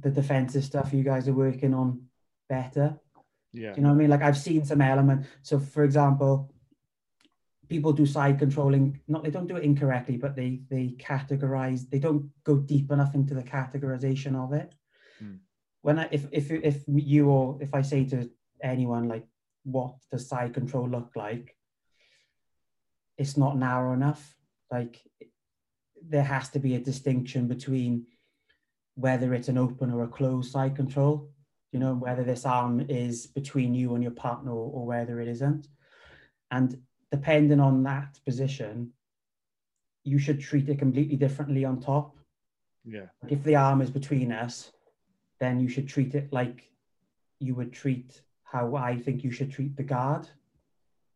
the defensive stuff you guys are working on better. Yeah. Do you know what i mean? Like i've seen some element. So for example people do side controlling. Not they don't do it incorrectly but they they categorize they don't go deep enough into the categorization of it. Mm. when I, if if if you or if i say to anyone like what does side control look like? It's not narrow enough. Like there has to be a distinction between whether it's an open or a closed side control you know whether this arm is between you and your partner or, or whether it isn't. And depending on that position, you should treat it completely differently on top. Yeah. Like if the arm is between us, then you should treat it like you would treat how I think you should treat the guard.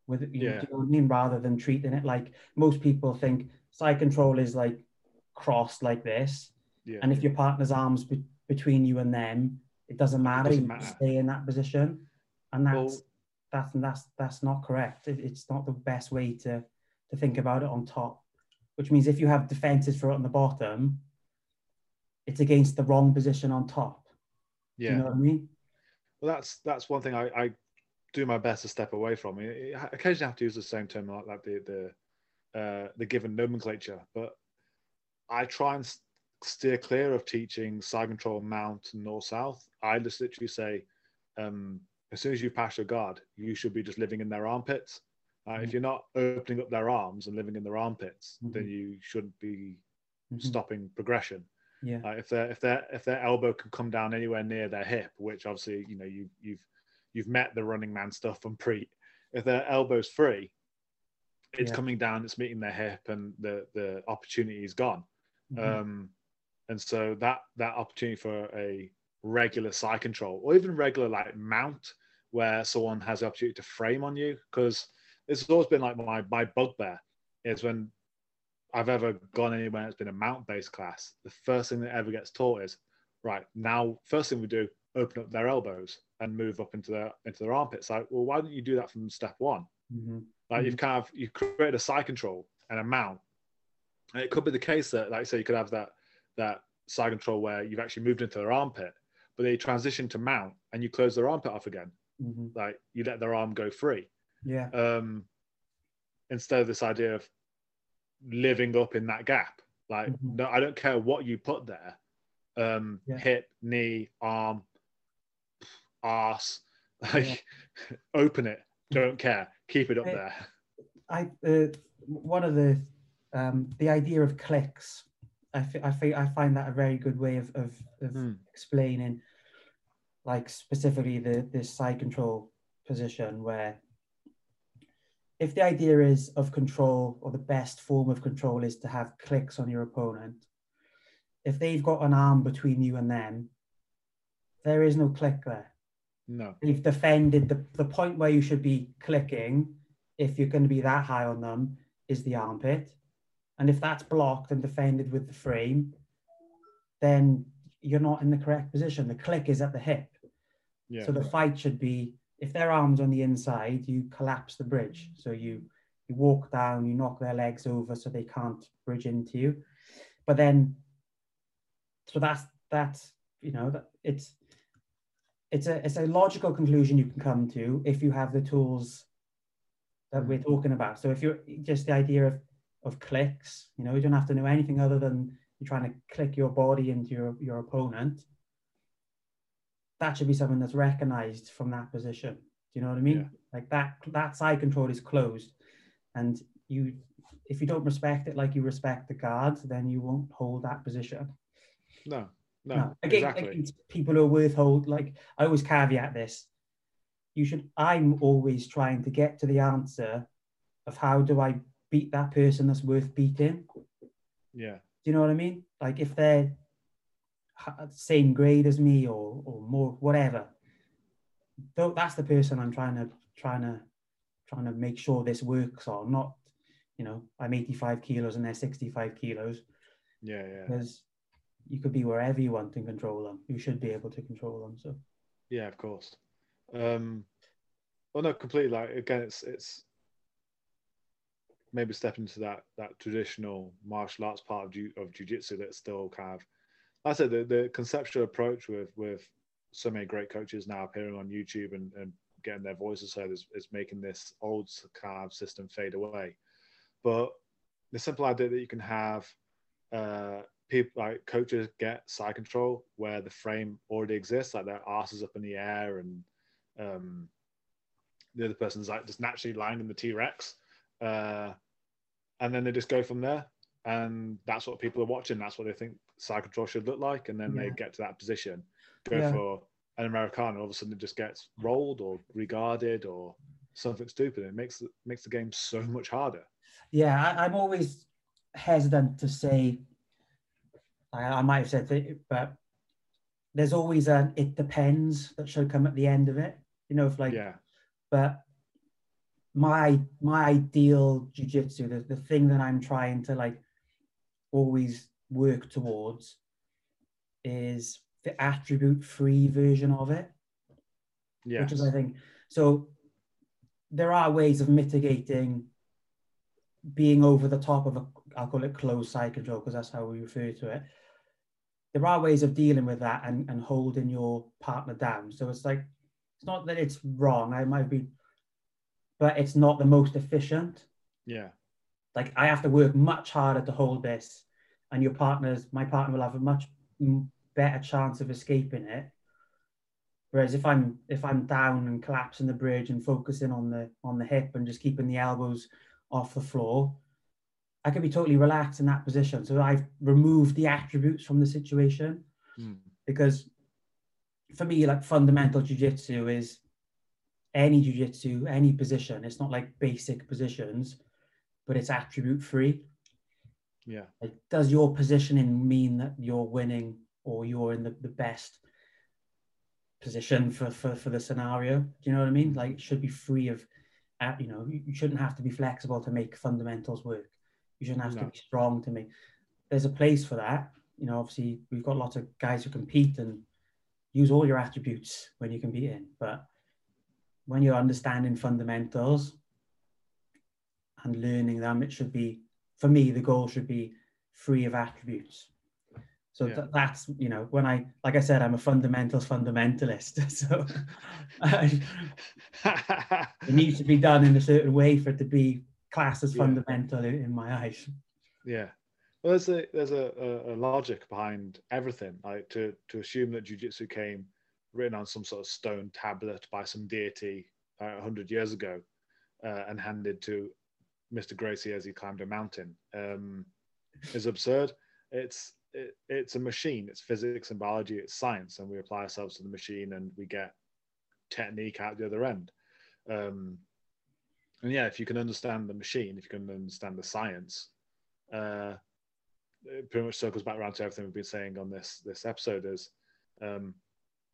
With it, you, yeah. know I mean? Rather than treating it like most people think side control is like crossed like this. Yeah. And if your partner's arms be- between you and them, it doesn't matter. It doesn't matter. You stay in that position. And that's well, that's that's that's not correct. It, it's not the best way to to think about it on top. Which means if you have defenses for it on the bottom, it's against the wrong position on top. Yeah. Do you know what I mean? Well, that's that's one thing I, I do my best to step away from. I occasionally have to use the same term like, like the the uh, the given nomenclature, but I try and steer clear of teaching side control mount north south. I just literally say um, as soon as you pass your guard, you should be just living in their armpits. Uh, mm-hmm. If you're not opening up their arms and living in their armpits, mm-hmm. then you shouldn't be mm-hmm. stopping progression. Yeah. Uh, if their if their if their elbow can come down anywhere near their hip, which obviously you know you you've you've met the running man stuff from Priit. If their elbow's free, it's yeah. coming down, it's meeting their hip, and the the opportunity is gone. Mm-hmm. Um, and so that that opportunity for a regular side control or even regular like mount where someone has the opportunity to frame on you because this has always been like my my bugbear is when I've ever gone anywhere it's been a mount based class the first thing that ever gets taught is right now first thing we do open up their elbows and move up into their into their armpits like well why don't you do that from step one mm-hmm. like mm-hmm. you've kind of you've created a side control and a mount and it could be the case that like say you could have that that side control where you've actually moved into their armpit but they transition to mount and you close their armpit off again. Mm-hmm. Like you let their arm go free. Yeah. Um, instead of this idea of living up in that gap. Like, mm-hmm. no, I don't care what you put there. Um, yeah. hip, knee, arm, ass, like yeah. open it. Don't care. Keep it up I, there. I uh, one of the um, the idea of clicks I, th- I think I find that a very good way of, of, of mm. explaining like specifically the this side control position where if the idea is of control or the best form of control is to have clicks on your opponent if they've got an arm between you and them there is no click there. No. You've defended the, the point where you should be clicking if you're going to be that high on them is the armpit and if that's blocked and defended with the frame, then you're not in the correct position. The click is at the hip. Yeah. So the fight should be if their arms on the inside, you collapse the bridge. So you you walk down, you knock their legs over so they can't bridge into you. But then, so that's that's you know that it's it's a it's a logical conclusion you can come to if you have the tools that we're talking about. So if you're just the idea of of clicks, you know, you don't have to know anything other than you're trying to click your body into your your opponent. That should be something that's recognized from that position. Do you know what I mean? Yeah. Like that that side control is closed and you if you don't respect it like you respect the guards, then you won't hold that position. No, no, no. Again, exactly. people who are worth hold, like I always caveat this. You should. I'm always trying to get to the answer of how do I beat that person that's worth beating. Yeah. Do you know what I mean? Like if they're same grade as me or or more whatever. That's the person I'm trying to trying to trying to make sure this works or Not, you know, I'm 85 kilos and they're 65 kilos. Yeah, yeah. Because you could be wherever you want and control them. You should be able to control them. So. Yeah, of course. Um, well, no, completely. Like again, it's it's maybe step into that that traditional martial arts part of ju- of jujitsu that still kind of, like I said, the, the conceptual approach with with so many great coaches now appearing on YouTube and, and getting their voices heard is, is making this old kind of system fade away. But the simple idea that you can have uh, people like coaches get side control where the frame already exists, like their ass is up in the air and um, the other person's like just naturally lying in the T Rex, uh, and then they just go from there. And that's what people are watching. That's what they think side control should look like. And then yeah. they get to that position, go yeah. for an Americano, all of a sudden it just gets rolled or regarded or something stupid. It makes makes the game so much harder. Yeah, I, am always hesitant to say. I, I might have said it, but there's always an "it depends" that should come at the end of it. You know, if like, yeah. But my my ideal jujitsu, the, the thing that I'm trying to like always work towards, is the attribute free version of it. Yeah. Which is, I think, so there are ways of mitigating being over the top of a, I'll call it closed side control because that's how we refer to it. There are ways of dealing with that and, and holding your partner down. So it's like, it's not that it's wrong. I might be, but it's not the most efficient. Yeah. Like I have to work much harder to hold this, and your partner's, my partner will have a much better chance of escaping it. Whereas if I'm if I'm down and collapsing the bridge and focusing on the on the hip and just keeping the elbows off the floor, I can be totally relaxed in that position. So I've removed the attributes from the situation mm. because for me, like fundamental jujitsu is any jujitsu, any position. It's not like basic positions, but it's attribute free. Yeah. Like, does your positioning mean that you're winning or you're in the, the best position for, for, for the scenario. Do you know what I mean? Like it should be free of, uh, you know, you shouldn't have to be flexible to make fundamentals work. You shouldn't have no. to be strong to make. There's a place for that. You know, obviously we've got lots of guys who compete and use all your attributes when you compete in, but when you're understanding fundamentals and learning them, it should be, for me, the goal should be free of attributes. So yeah. th- that's you know when I like I said I'm a fundamentals fundamentalist. So it needs to be done in a certain way for it to be classed as yeah. fundamental in, in, my eyes. Yeah. Well, there's a there's a, a, a, logic behind everything. Like to to assume that jujitsu came written on some sort of stone tablet by some deity uh, hundred years ago, uh, and handed to Mr. Gracie as he climbed a mountain um, is absurd. It's it, it's a machine. It's physics and biology. It's science, and we apply ourselves to the machine, and we get technique out the other end. Um, and yeah, if you can understand the machine, if you can understand the science, uh, it pretty much circles back around to everything we've been saying on this this episode. Is um,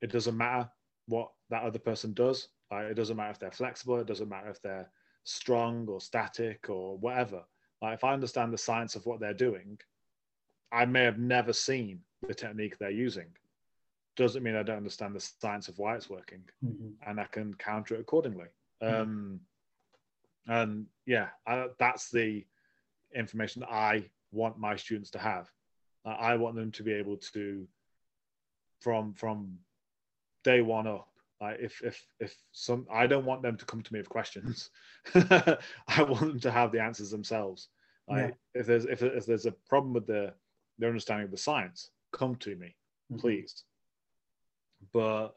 it doesn't matter what that other person does. Like, it doesn't matter if they're flexible. It doesn't matter if they're strong or static or whatever. Like if I understand the science of what they're doing, I may have never seen the technique they're using doesn't mean I don't understand the science of why it's working, mm-hmm. and I can counter it accordingly. Mm-hmm. Um, and yeah, I, that's the information that I want my students to have. I want them to be able to, from from day one up. Like if if if some, I don't want them to come to me with questions. I want them to have the answers themselves. Like yeah. if there's if, if there's a problem with the their understanding of the science, come to me, mm-hmm. please. But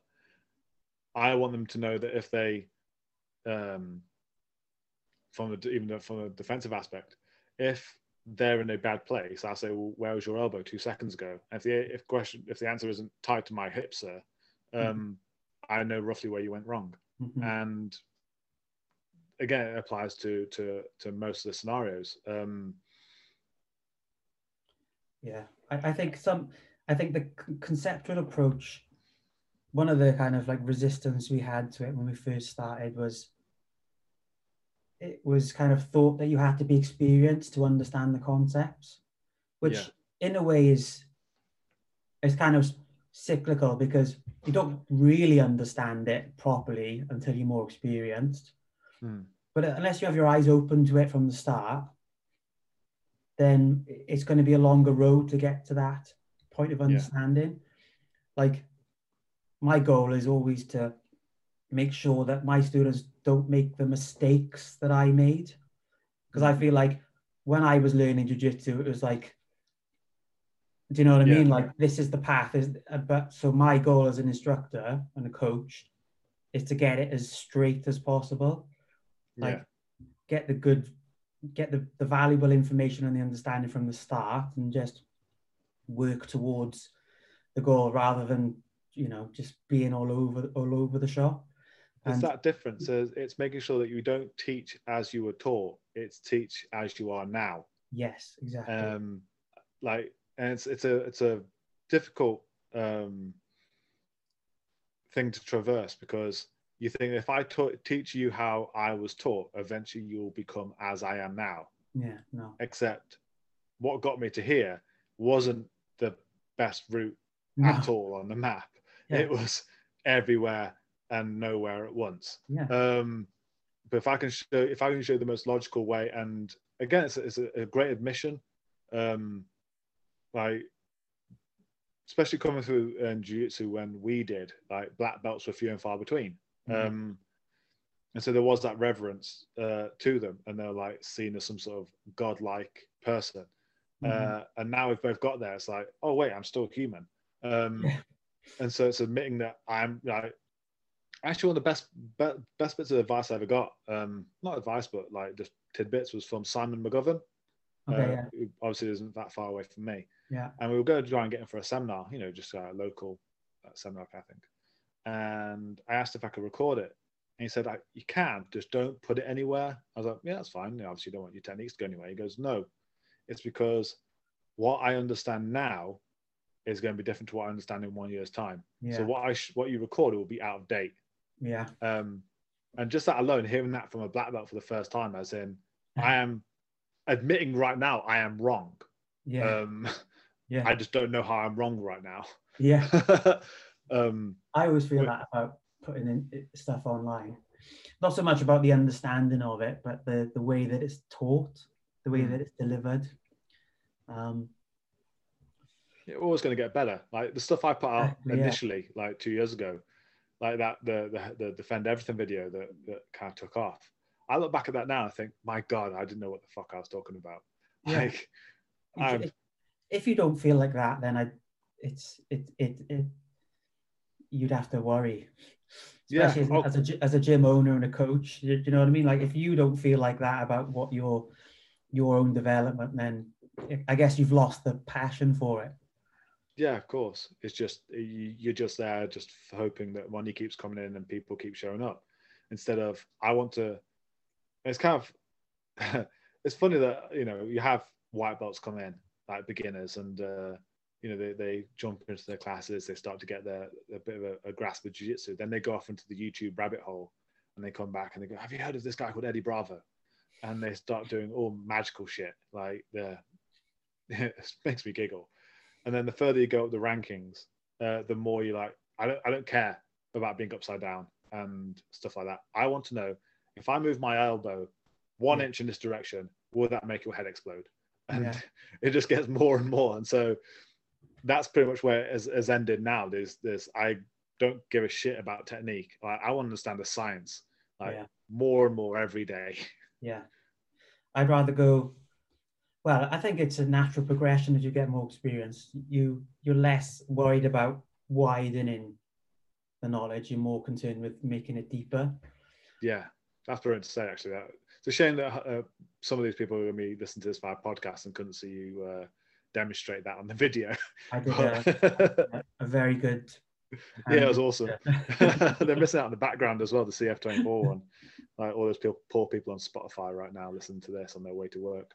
I want them to know that if they, um, from a, even from a defensive aspect, if they're in a bad place, I'll say, "Well, where was your elbow two seconds ago?" And if the if question if the answer isn't tied to my hip, sir, um, mm-hmm. I know roughly where you went wrong. Mm-hmm. And again, it applies to to to most of the scenarios. Um, yeah, I, I think some. I think the conceptual approach. One of the kind of like resistance we had to it when we first started was it was kind of thought that you had to be experienced to understand the concepts, which yeah. in a way is is kind of cyclical because you don't really understand it properly until you're more experienced. Hmm. But unless you have your eyes open to it from the start, then it's going to be a longer road to get to that point of understanding. Yeah. Like my goal is always to make sure that my students don't make the mistakes that I made. Because I mm. feel like when I was learning jujitsu, it was like, do you know what I yeah. mean? Like this is the path. Is uh, but so my goal as an instructor and a coach is to get it as straight as possible. Like yeah. get the good, get the, the valuable information and the understanding from the start and just work towards the goal rather than you know just being all over all over the shop it's that difference. It's making sure that you don't teach as you were taught. It's teach as you are now. Yes, exactly. Um, like, and it's it's a it's a difficult um, thing to traverse because you think if I ta- teach you how I was taught, eventually you'll become as I am now. Yeah, no. Except what got me to here wasn't the best route no. at all on the map. Yeah. It was everywhere and nowhere at once. Yeah. Um, but if I can show, if I can show the most logical way, and again, it's, a, it's a, great admission. Um, like, especially coming through um, jiu-jitsu when we did, like black belts were few and far between. Mm-hmm. Um, and so there was that reverence uh, to them, and they're like seen as some sort of godlike person. Mm-hmm. Uh, and now we've both got there. It's like, oh wait, I'm still human. Um. And so it's admitting that I'm like actually one of the best be, best bits of advice I ever got. Um, not advice, but like just tidbits was from Simon McGovern. Okay, uh, yeah. Who obviously isn't that far away from me. Yeah. And we were going to try and get him for a seminar, you know, just a local uh, seminar, I think. And I asked if I could record it. And he said, You can, just don't put it anywhere. I was like, Yeah, that's fine. You know, obviously, you don't want your techniques to go anywhere. He goes, No, it's because what I understand now is going to be different to what I understand in one year's time. Yeah. So what I sh- what you record will be out of date. Yeah. Um, and just that alone, hearing that from a black belt for the first time, as in, I am admitting right now I am wrong. Yeah. Um, yeah. I just don't know how I'm wrong right now. Yeah. um, I always feel that about putting in stuff online. Not so much about the understanding of it, but the the way that it's taught, the way mm. that it's delivered. Um, it's always going to get better. Like the stuff I put out yeah. initially, like two years ago, like that the the, the defend everything video that that kind of took off. I look back at that now and think, my God, I didn't know what the fuck I was talking about. Yeah. Like, if, if you don't feel like that, then I, it's it it it, you'd have to worry. Especially yeah. as, as, a as a gym owner and a coach, you, you know what I mean? Like if you don't feel like that about what your your own development, then I guess you've lost the passion for it yeah, of course. It's just you're just there, just hoping that money keeps coming in and people keep showing up, instead of I want to. It's kind of it's funny that you know you have white belts come in like beginners and uh, you know they, they jump into their classes, they start to get their a bit of a, a grasp of jiu-jitsu. Then they go off into the YouTube rabbit hole and they come back and they go, "Have you heard of this guy called Eddie Bravo?" And they start doing all magical shit like the it makes me giggle and then the further you go up the rankings, uh, the more you like. I don't I don't care about being upside down and stuff like that. I want to know if I move my elbow one inch in this direction, will that make your head explode? And yeah. it just gets more and more. And so that's pretty much where it has, has ended now. There's this I don't give a shit about technique. Like, I want to understand the science like yeah. more and more every day. Yeah. I'd rather go well, I think it's a natural progression as you get more experience. You you're less worried about widening the knowledge. You're more concerned with making it deeper. Yeah, that's brilliant to say. Actually, that it's a shame that uh, some of these people who me listen to this via podcast and couldn't see you uh, demonstrate that on the video. I did a, a very good. Yeah, it was awesome. They're missing out on the background as well, the CF24 one. Like all those people, poor people on Spotify right now listening to this on their way to work.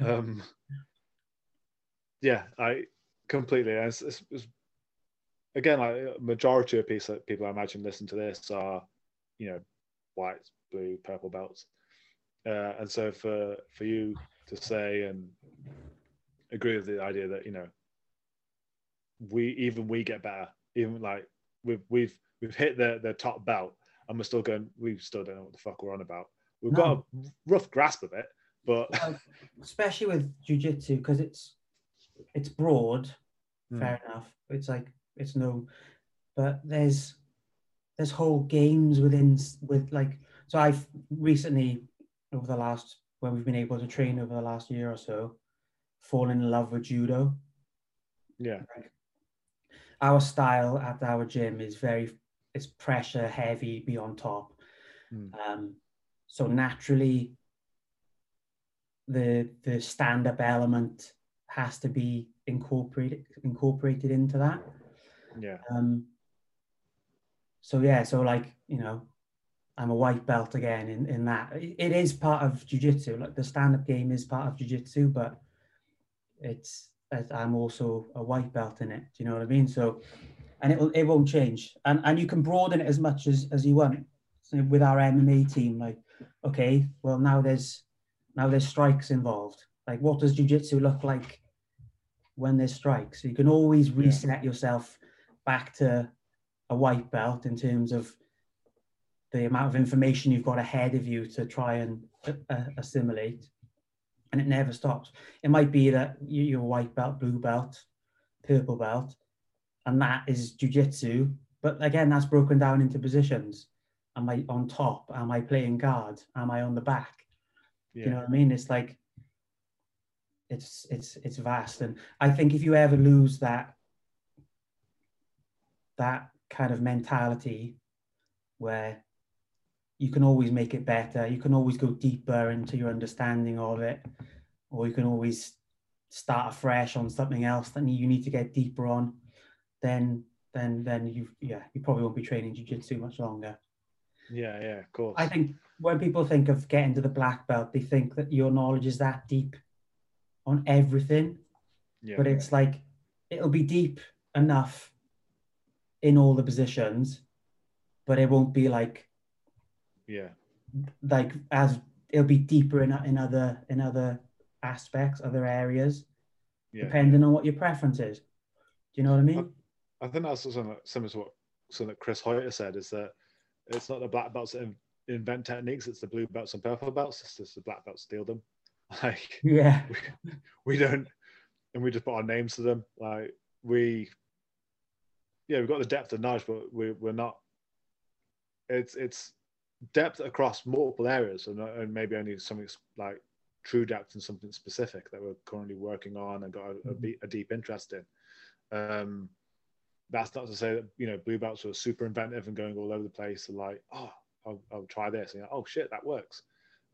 Um, yeah, I completely. It's, it's, it's, again, like majority of people I imagine listen to this are, you know, white, blue, purple belts. Uh, and so for for you to say and agree with the idea that you know we even we get better, even like we've we've we've hit the the top belt and we're still going. We still don't know what the fuck we're on about. We've no. got a rough grasp of it, but especially with jujitsu because it's it's broad. Mm. Fair enough. It's like it's no, but there's there's whole games within with like so I've recently over the last when we've been able to train over the last year or so, fallen in love with judo. Yeah. Our style at our gym is very it's pressure heavy, be on top. Mm. Um, so naturally, the the stand up element has to be incorporated incorporated into that. Yeah. Um. So yeah, so like you know, I'm a white belt again in, in that. It is part of jujitsu. Like the stand-up game is part of jujitsu, but it's I'm also a white belt in it. Do you know what I mean? So, and it will it won't change. And and you can broaden it as much as as you want. So with our MMA team, like, okay, well now there's now there's strikes involved. Like, what does jujitsu look like when there's strikes? So you can always reset yeah. yourself back to a white belt in terms of the amount of information you've got ahead of you to try and uh, assimilate and it never stops. It might be that you're white belt blue belt purple belt and that is jiu-jitsu but again that's broken down into positions. Am i on top? Am i playing guard? Am i on the back? Yeah. you know what i mean? It's like it's it's it's vast. And i think if you ever lose that that kind of mentality where you can always make it better. You can always go deeper into your understanding of it, or you can always start afresh on something else that you need to get deeper on. Then, then, then you, yeah, you probably won't be training jiu-jitsu much longer. Yeah, yeah, of course. I think when people think of getting to the black belt, they think that your knowledge is that deep on everything. Yeah. But it's like it'll be deep enough in all the positions, but it won't be like yeah. Like as it'll be deeper in in other in other aspects other areas yeah. depending on what your preference is. Do you know what i mean? I, I think that's something similar to what something that chris Haueter said is that it's not the black belts that invent techniques it's the blue belts and purple belts it's just the black belts steal them. Like yeah. we, we don't and we just put our names to them. Like we yeah we've got the depth of knowledge but we, we're not it's it's depth across multiple areas and, uh, and maybe only something like true depth in something specific that we're currently working on and got a, a, mm-hmm. a deep interest in. Um, that's not to say that you know blue belts are super inventive and going all over the place and like oh I'll, I'll try this and like, oh shit that works.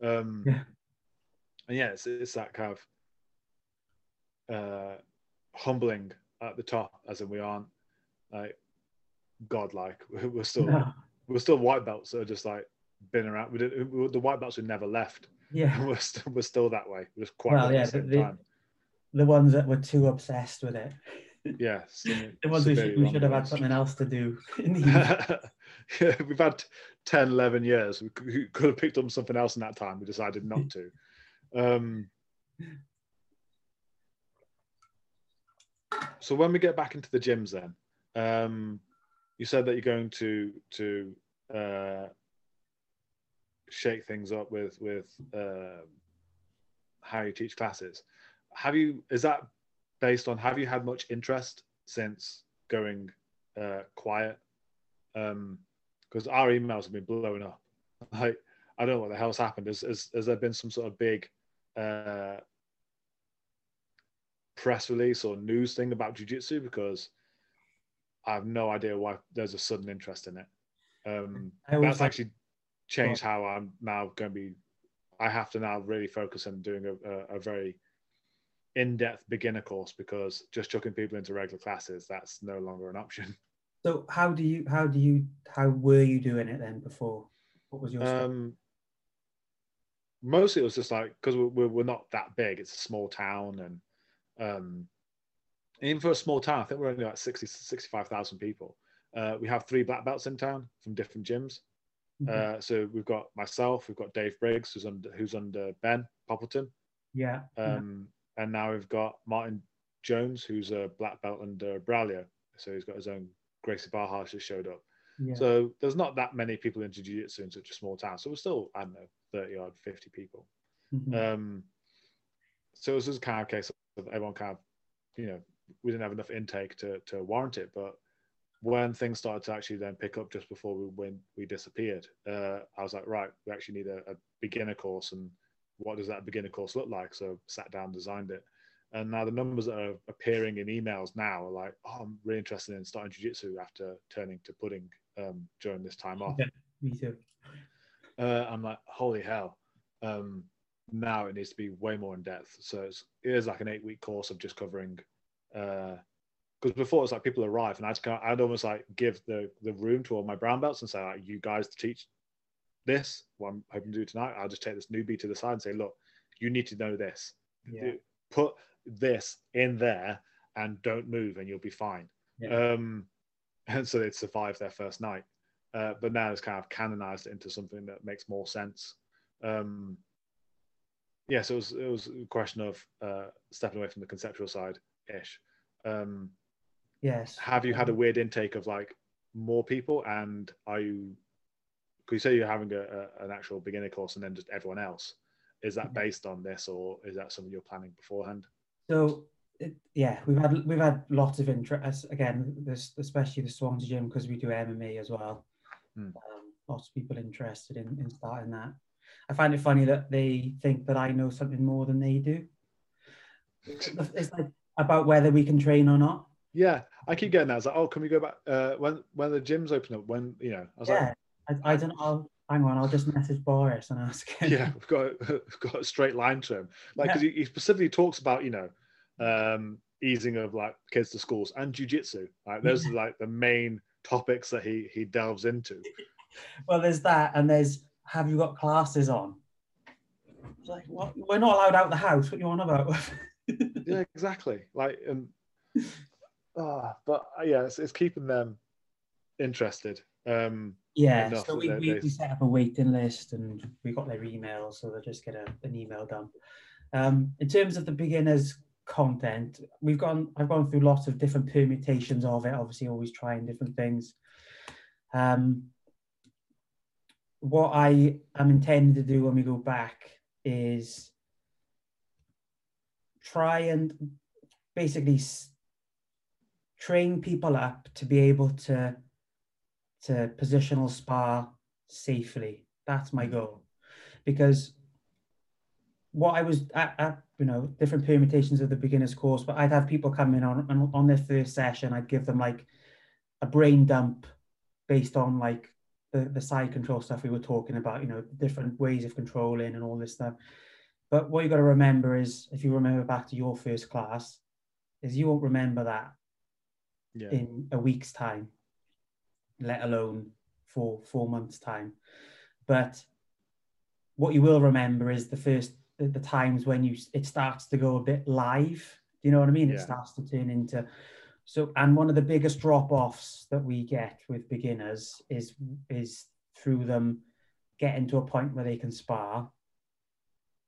Um, yeah. And yeah, it's, it's that kind of uh, humbling at the top, as in we aren't like godlike. We're still no. we're still white belts that are just like been around. We did, we, the white belts who never left. Yeah, we're still, we're still that way. We're just quite well, yeah, the, the, the, ones that were too obsessed with it. Yes, the ones who should, we should have had something else to do. yeah, we've had 10, 11 years. We could have picked up something else in that time. We decided not to. Um, so when we get back into the gyms, then um, you said that you're going to to uh, shake things up with with uh, how you teach classes. Have you? Is that based on? Have you had much interest since going uh, quiet? Because um, our emails have been blowing up. Like I don't know what the hell's happened. Has, has, has there been some sort of big uh, press release or news thing about jujitsu? Because I have no idea why there's a sudden interest in it. Um, that's actually changed how I'm now going to be. I have to now really focus on doing a, a, a very in-depth beginner course because just chucking people into regular classes that's no longer an option. So how do you how do you how were you doing it then before? What was your um, mostly it was just like because we're, we're not that big. It's a small town and um, even for a small town, I think we're only like 60, 65,000 people. Uh, we have three black belts in town from different gyms. Mm-hmm. Uh, so we've got myself, we've got Dave Briggs, who's under who's under Ben Poppleton. Yeah. Um, yeah. and now we've got Martin Jones, who's a black belt under Braulio. So he's got his own Gracie Barra just showed up. Yeah. So there's not that many people into jiu-jitsu in such a small town. So we're still, I don't know, 30 odd, 50 people. Mm-hmm. Um, so it was just kind of a case of everyone kind of, you know, we didn't have enough intake to, to warrant it. But when things started to actually then pick up just before we when we disappeared, uh, I was like, right, we actually need a, a, beginner course, and what does that beginner course look like? So sat down, designed it, and now the numbers that are appearing in emails now are like, oh, I'm really interested in starting jiu-jitsu after turning to pudding um, during this time off. Yeah, me too. Uh, I'm like, holy hell. Um, now it needs to be way more in depth. So it's, it is like an eight week course of just covering because before it's like people arrive and I'd kind of, I'd almost like give the the room to all my brown belts and say like you guys to teach this what I'm hoping to do tonight I'll just take this newbie to the side and say look you need to know this yeah. put this in there and don't move and you'll be fine yeah. um and so they'd survive their first night uh, but now it's kind of canonized into something that makes more sense um yeah so it was it was a question of uh stepping away from the conceptual side ish. Um, yes. Have you had a weird intake of like more people, and are you? Could you say you're having a, a, an actual beginner course and then just everyone else? Is that based on this, or is that something you're planning beforehand? So it, yeah, we've had we've had lots of interest. Again, this especially the Swansea gym because we do MMA as well. Hmm. Um, lots of people interested in, in starting that. I find it funny that they think that I know something more than they do. It's like about whether we can train or not. Yeah, I keep getting that. I was like, oh, can we go back uh, when when the gyms open up? When you know, I was yeah, like, I, I don't. I'll, hang on, I'll just message Boris and ask him. Yeah, we've got we've got a straight line to him. Like, because yeah. he, he, specifically talks about you know, um, easing of like kids to schools and jujitsu. Like, those are like the main topics that he he delves into. well, there's that, and there's have you got classes on? It's like, what? We're not allowed out of the house. What you on about? yeah, exactly. Like, and uh, but uh, yeah, it's, it's keeping them interested. Um, yeah, so we, we, we, set up a waiting list and we got their email, so they'll just get a, an email done. Um, in terms of the beginners content, we've gone. I've gone through lots of different permutations of it. Obviously, always trying different things. Um, what I am intending to do when we go back is try and basically train people up to be able to to positional spar safely. That's my goal, because what I was at, at, you know different permutations of the beginners course, but I'd have people come in on, on on their first session. I'd give them like a brain dump based on like the, the side control stuff we were talking about, you know, different ways of controlling and all this stuff. But what you got to remember is, if you remember back to your first class, is you won't remember that yeah. in a week's time, let alone for four months time. But what you will remember is the first the, the times when you it starts to go a bit live. Do you know what I mean? Yeah. It starts to turn into so. And one of the biggest drop offs that we get with beginners is is through them getting to a point where they can spar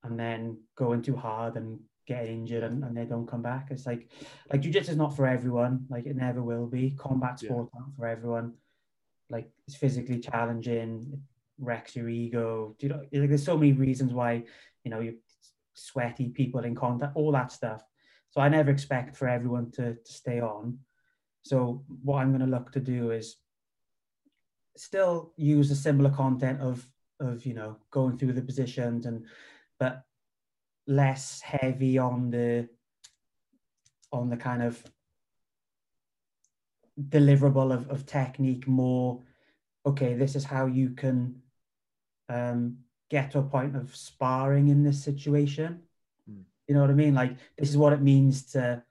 and then going too hard and get injured and, and they don't come back. It's like like jiu-jitsu is not for everyone. Like it never will be. Combat sport yeah. not for everyone. Like it's physically challenging. It wrecks your ego. You know, like, there's so many reasons why you know you sweaty people in contact, all that stuff. So I never expect for everyone to, to stay on. So what I'm going to look to do is still use a similar content of of you know going through the positions and but less heavy on the on the kind of deliverable of, of technique more okay this is how you can um, get to a point of sparring in this situation. Mm. you know what i mean? Like this is what it means to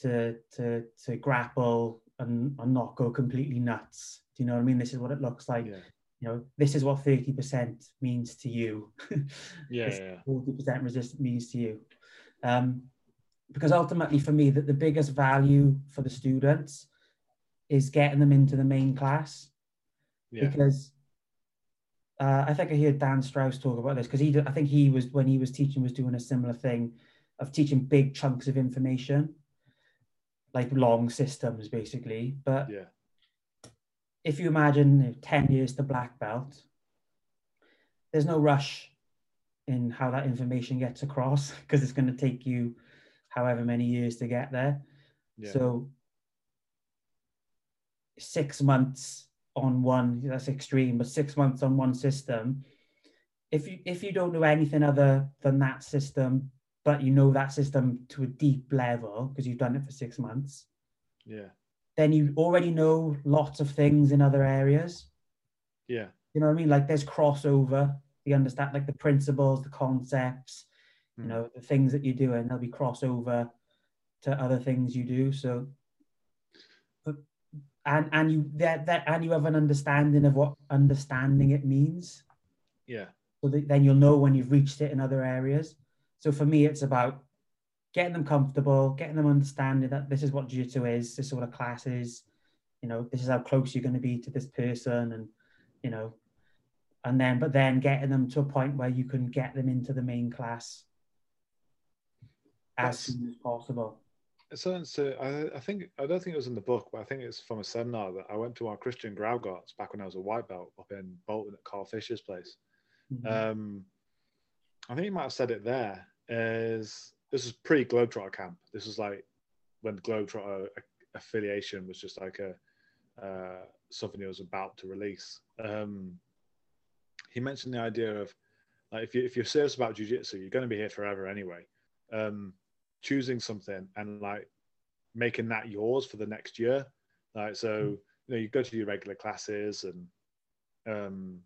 to to to grapple and, and not go completely nuts. Do you know what i mean? This is what it looks like. Yeah you know, this is what 30% means to you. yeah, yeah. 40% resistance means to you. Um, because ultimately for me that the biggest value for the students is getting them into the main class yeah. because uh, I think I heard Dan Strauss talk about this because he I think he was when he was teaching was doing a similar thing of teaching big chunks of information like long systems basically but yeah if you imagine 10 years to black belt, there's no rush in how that information gets across because it's going to take you however many years to get there. Yeah. So six months on one, that's extreme, but six months on one system. If you if you don't know anything other than that system, but you know that system to a deep level because you've done it for six months, yeah, then you already know lots of things in other areas. Yeah. You know what I mean? Like there's crossover. You understand like the principles, the concepts, mm. you know, the things that you're doing, there'll be crossover to other things you do. So and and you that that and you have an understanding of what understanding it means. Yeah. So that then you'll know when you've reached it in other areas. So for me, it's about getting them comfortable, getting them understanding that this is what jiu-jitsu is, this is what a class is, you know, this is how close you're going to be to this person and, you know, and then, but then getting them to a point where you can get them into the main class as That's, soon as possible. So, so I, I, think, I don't think it was in the book, but I think it's from a seminar that I went to our Christian Graugart's back when I was a white belt up in Bolton at Carl Fisher's place. Mm-hmm. Um, I think he might have said it there is this was pre Globetrotter camp. This was like when the Globetrotter affiliation was just like a uh, something he was about to release. Um, he mentioned the idea of like if you if you're serious about jujitsu, you're going to be here forever anyway. Um, choosing something and like making that yours for the next year. Like so, hmm. you know, you go to your regular classes and um,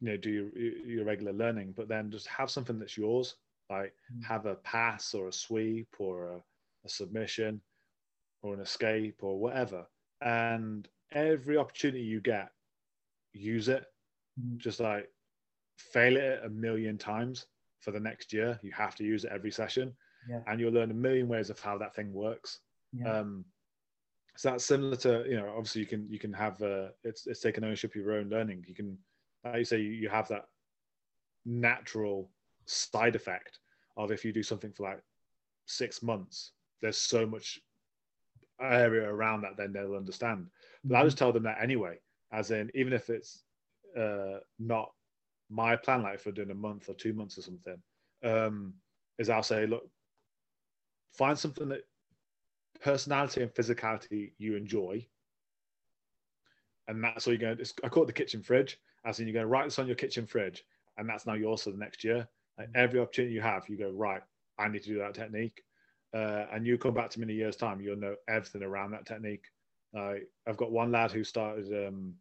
you know do your, your regular learning, but then just have something that's yours like mm. have a pass or a sweep or a, a submission or an escape or whatever. And every opportunity you get, use it. Mm. Just like fail it a million times for the next year. You have to use it every session. Yeah. And you'll learn a million ways of how that thing works. Yeah. Um, so that's similar to you know obviously you can you can have uh, it's it's taking ownership of your own learning you can like you say you, you have that natural side effect of if you do something for like six months, there's so much area around that, then they'll understand. But I mm-hmm. just tell them that anyway, as in, even if it's uh, not my plan, like if we're doing a month or two months or something, um, is I'll say, look, find something that personality and physicality you enjoy. And that's all you're going to, I call it the kitchen fridge, as in you're going to write this on your kitchen fridge, and that's now yours for the next year. Like every opportunity you have, you go right. I need to do that technique, uh, and you come back to me in a year's time, you'll know everything around that technique. Uh, I've got one lad who started um,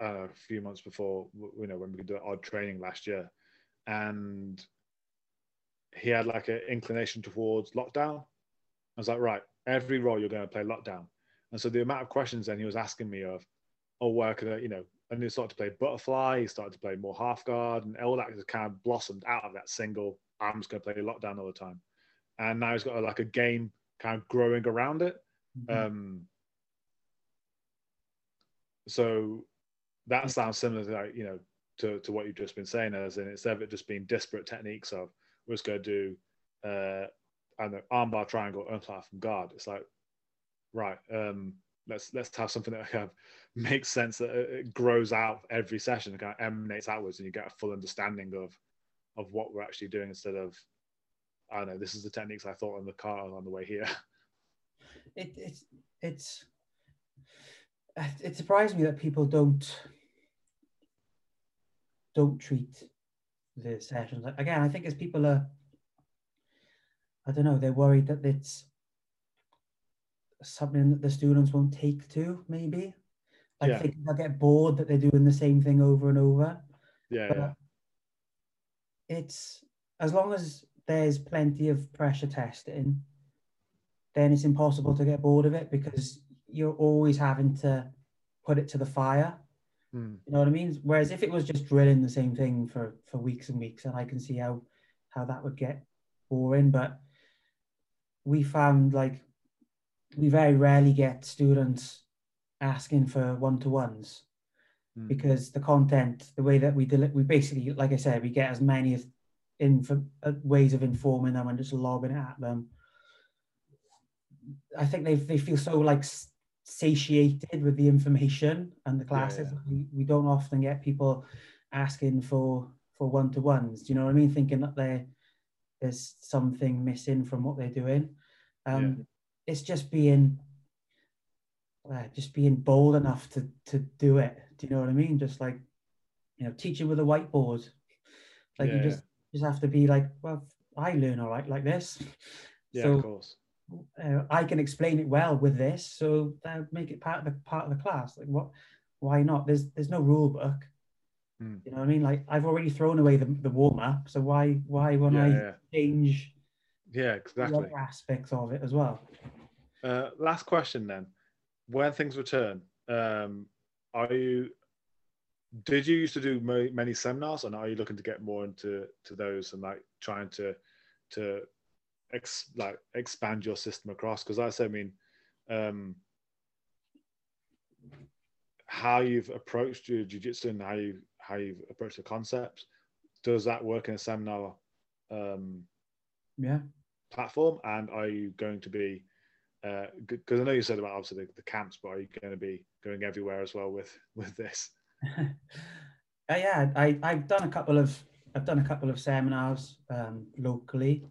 a few months before, you know, when we did odd training last year, and he had like an inclination towards lockdown. I was like, right, every role you're going to play lockdown. And so the amount of questions then he was asking me of, oh, where could I, you know, and he started to play butterfly. He started to play more half guard, and all that has kind of blossomed out of that single. I'm just going to play lockdown all the time, and now he's got a, like a game kind of growing around it. Mm-hmm. Um, so that sounds similar to like you know to, to what you've just been saying, as in instead of it just being disparate techniques of we're just going to do uh, I don't know, armbar triangle, omoplata from guard. It's like right, um, let's let's have something that kind of makes sense that uh, it grows out every session, kind of emanates outwards, and you get a full understanding of of what we're actually doing instead of I don't know, this is the techniques I thought on the car on the way here. It, it's it's it surprised me that people don't don't treat the sessions again. I think as people are, I don't know, they're worried that it's something that the students won't take to. Maybe I yeah. think they'll get bored that they're doing the same thing over and over. Yeah, yeah. It's as long as there's plenty of pressure testing, then it's impossible to get bored of it because you're always having to put it to the fire. Mm. You know what I mean? Whereas if it was just drilling the same thing for for weeks and weeks, and I can see how how that would get boring. But we found like we very rarely get students asking for one to ones mm. because the content, the way that we deliver, we basically, like I said, we get as many as in uh, ways of informing them and just lobbing it at them. I think they they feel so like satiated with the information and the classes. Yeah, yeah. We, we don't often get people asking for for one to ones. Do you know what I mean? Thinking that there there's something missing from what they're doing. Um. It's just being uh, just being bold enough to to do it. Do you know what I mean? Just like you know, teaching with a whiteboard. Like you just just have to be like, well, I learn all right like this. Yeah, so, of course. Uh, I can explain it well with this, so uh, make it part of the part of the class. Like, what? Why not? There's there's no rule book. Mm. You know what I mean? Like, I've already thrown away the, the warm up, so why why won't yeah, I yeah. change? Yeah, exactly. aspects of it as well. Uh, last question then: When things return, um, are you did you used to do many seminars and are you looking to get more into to those and like trying to to ex, like expand your system across? Because i said i mean um how you've approached your jiu-jitsu and how you how you've approached the concepts does that work in a seminar um yeah. platform? And are you going to be because uh, i know you said about obviously the, the camps but are you going to be going everywhere as well with with this uh, yeah, I, I've done a couple of I've done a couple of seminars um, locally.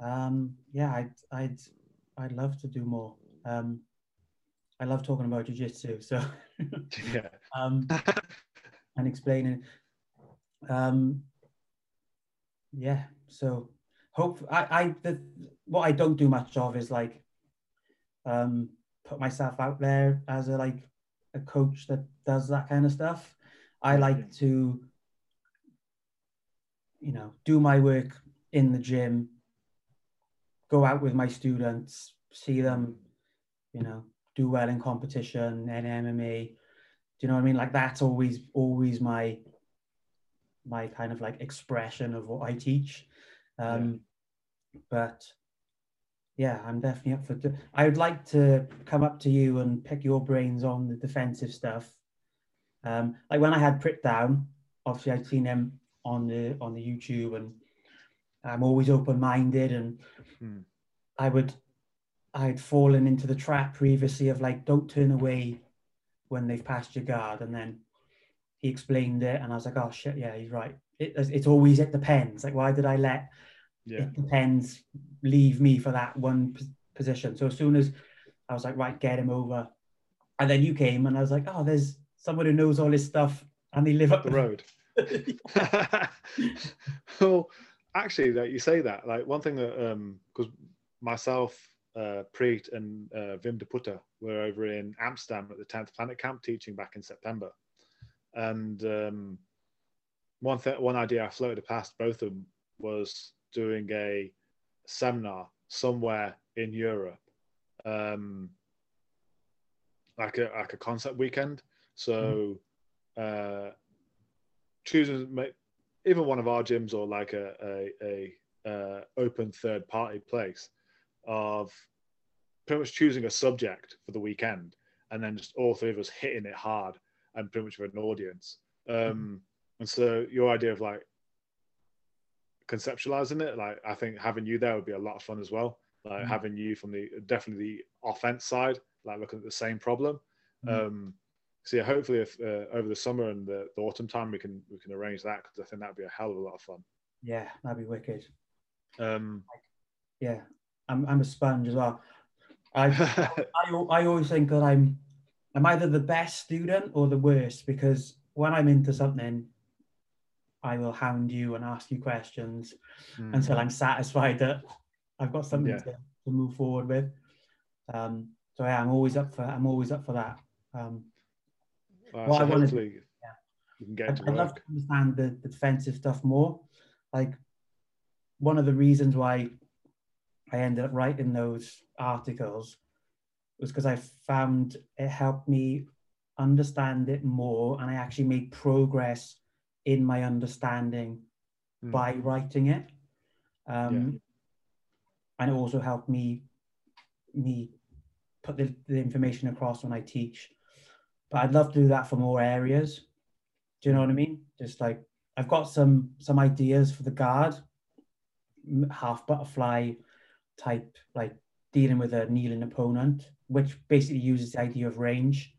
Um, yeah, I'd I'd I'd love to do more. Um, I love talking about jujitsu, so yeah, um, and explaining. Um, yeah, so hope I I the what I don't do much of is like um, put myself out there as a like a coach that does that kind of stuff. I like to, you know, do my work in the gym, go out with my students, see them, you know, do well in competition and MMA. Do you know what I mean? Like that's always always my my kind of like expression of what I teach. Um, yeah. But yeah, I'm definitely up for. I would like to come up to you and pick your brains on the defensive stuff. Um, like when I had Priit down, obviously I'd seen him on the on the YouTube, and I'm always open minded, and hmm. I would I'd fallen into the trap previously of like don't turn away when they've passed your guard, and then he explained it, and I was like, oh shit, yeah, he's right. It, it's always it depends. Like why did I let yeah. it depends leave me for that one p- position. So as soon as I was like, right, get him over, and then you came, and I was like, oh, there's someone who knows all this stuff, and they live up the road. well, actually, like you say that, like one thing that um, because myself, uh, Priit, and uh, Wim Deputter were over in Amsterdam at the 10th Planet Camp teaching back in September, and um, one th- one idea I floated past both of them was doing a seminar somewhere in Europe, um, like a like a concept weekend. So uh, choosing even one of our gyms or like a a, a uh, open third party place of pretty much choosing a subject for the weekend and then just all three of us hitting it hard and pretty much with an audience. Um, And so your idea of like conceptualizing it, like I think having you there would be a lot of fun as well. Like mm-hmm. having you from the definitely the offense side, like looking at the same problem. Mm-hmm. Um, so yeah, hopefully if uh, over the summer and the, the, autumn time we can we can arrange that because I think that'd be a hell of a lot of fun. Yeah, that'd be wicked. Um, yeah, I'm I'm a sponge as well. I, I I always think that I'm I'm either the best student or the worst because when I'm into something, I will hound you and ask you questions mm. until I'm satisfied that I've got something yeah. to, to move forward with. Um, so yeah, I'm always up for I'm always up for that. Um, well, so I want to, yeah, you can get I'd, I'd love to understand the, the defensive stuff more. Like one of the reasons why I ended up writing those articles was because I found it helped me understand it more and I actually made progress in my understanding mm. by writing it. Um, yeah. And it also helped me me put the, the information across when I teach. But I'd love to do that for more areas. Do you know what I mean? Just like I've got some some ideas for the guard, half butterfly type, like dealing with a kneeling opponent, which basically uses the idea of range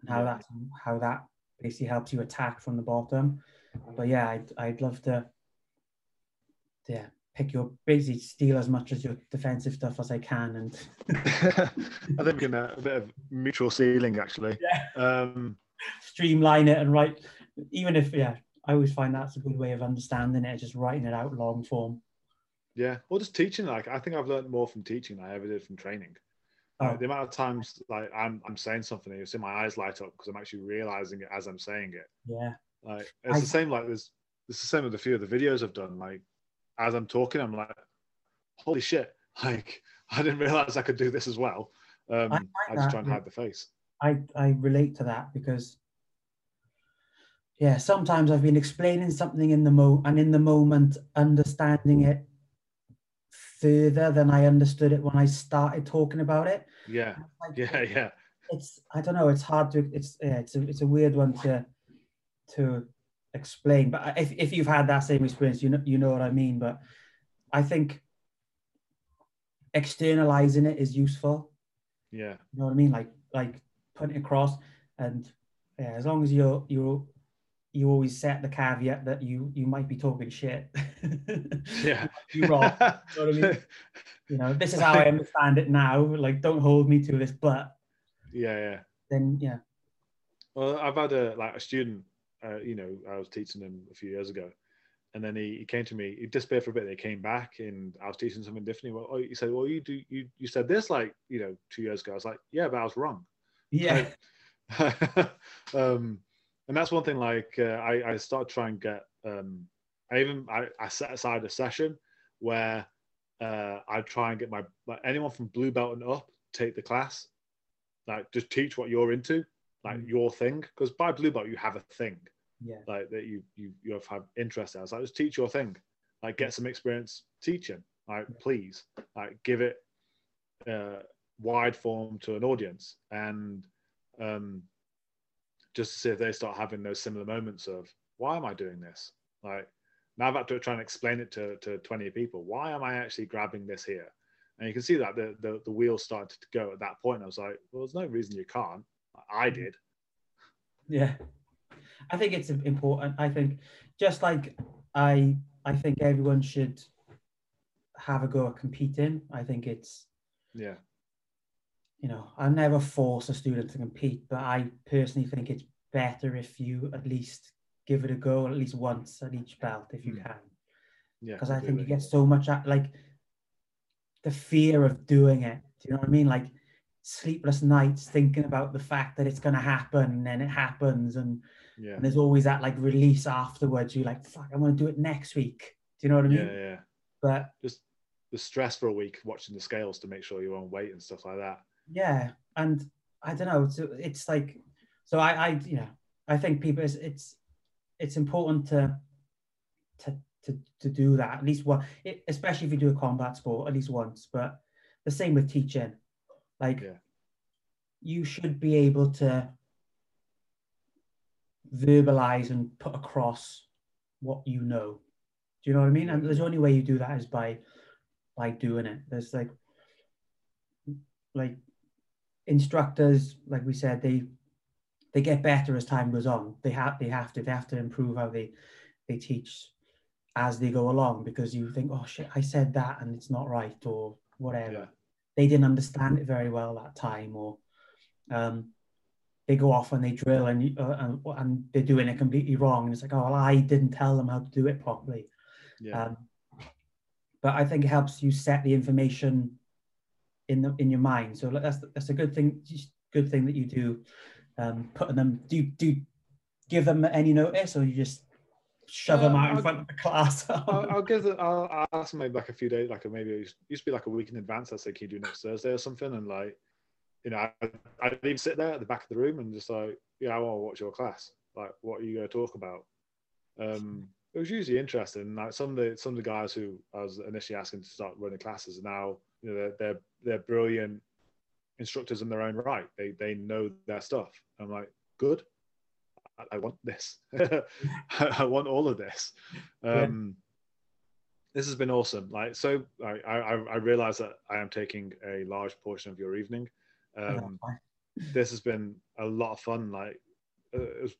and how yeah. that how that basically helps you attack from the bottom. But yeah, I'd I'd love to yeah, pick your basically steal as much as your defensive stuff as I can and I think in a, a, bit of mutual stealing actually. Yeah. Um streamline it and write even if yeah, I always find that's a good way of understanding it, just writing it out long form. Yeah, or just teaching. Like I think I've learned more from teaching than I ever did from training. Oh. Like, the amount of times like I'm I'm saying something, and you see my eyes light up because I'm actually realizing it as I'm saying it. Yeah. Like it's I, the same. Like there's it's the same with a few of the videos I've done. Like as I'm talking, I'm like, holy shit! Like I didn't realize I could do this as well. Um, I, I just try and hide the face. I I relate to that because yeah, sometimes I've been explaining something in the mo and in the moment understanding it further than I understood it when I started talking about it. Yeah, like, yeah, yeah. It's I don't know. It's hard to. It's yeah. It's a it's a weird one to to explain. But if if you've had that same experience, you know you know what I mean. But I think externalizing it is useful. Yeah. You know what I mean? Like like putting it across and yeah, as long as you're you're you always set the caveat that you you might be talking shit. yeah, you wrong. you know what I mean? You know, this is how I understand it now. Like, don't hold me to this, but yeah, yeah. Then yeah. Well, I've had a like a student. Uh, you know, I was teaching him a few years ago, and then he, he came to me. He disappeared for a bit. They came back, and I was teaching something different. Well, oh, he said, "Well, you do you you said this like you know two years ago." I was like, "Yeah, but I was wrong." Yeah. um, and that's one thing. Like uh, I, I started trying to get. Um, I even I, I set aside a session where uh, I try and get my like anyone from blue belt and up take the class, like just teach what you're into, like mm. your thing. Because by blue belt you have a thing, yeah, like that you you you have had interest in. I was like, just teach your thing, like get some experience teaching. Like yeah. please, like give it uh, wide form to an audience and um, just to see if they start having those similar moments of why am I doing this? Like now I've had to try and explain it to, to 20 people. Why am I actually grabbing this here? And you can see that the, the, the wheels started to go at that point. I was like, well, there's no reason you can't. I did. Yeah. I think it's important. I think just like I I think everyone should have a go at competing. I think it's yeah you know, I never force a student to compete, but I personally think it's better if you at least give it a go at least once at each belt if you mm. can. Yeah. Because I think you get so much like the fear of doing it. Do you know what I mean? Like sleepless nights thinking about the fact that it's going to happen and then it happens and, yeah. and there's always that like release afterwards. You're like, fuck, i want to do it next week. Do you know what I mean? Yeah, yeah. But just the stress for a week watching the scales to make sure you're on weight and stuff like that yeah and i don't know it's, it's like so i i you know i think people it's it's, it's important to to to, to do that at least one it, especially if you do a combat sport at least once but the same with teaching like yeah. you should be able to verbalize and put across what you know. Do you know what I mean? And there's only way you do that is by by doing it. There's like like instructors, like we said, they they get better as time goes on. They have they have to they have to improve how they they teach as they go along because you think, oh shit, I said that and it's not right or whatever. Yeah. They didn't understand it very well that time, or um, they go off and they drill and, uh, and and they're doing it completely wrong. And it's like, oh, well, I didn't tell them how to do it properly. Yeah. Um, but I think it helps you set the information in the in your mind. So that's that's a good thing. Good thing that you do. Um, putting them do do give them any notice, or you just shove uh, them out in I'll, front of the class. I'll, I'll, give them. I'll, I'll, ask them maybe like a few days, like maybe it used to be like a week in advance. I'd say, can you do next Thursday or something? And like, you know, I, I'd even sit there at the back of the room and just like, yeah, I want to watch your class. Like, what are you going to talk about? Um, it was usually interesting. Like some of the some of the guys who I was initially asking to start running classes are now, you know, they're they're, they're brilliant instructors in their own right. They they know their stuff. I'm like, good. I, want this. I want all of this. Um, yeah. This has been awesome. Like so, I, I I realize that I am taking a large portion of your evening. Um, this has been a lot of fun. Like uh, was,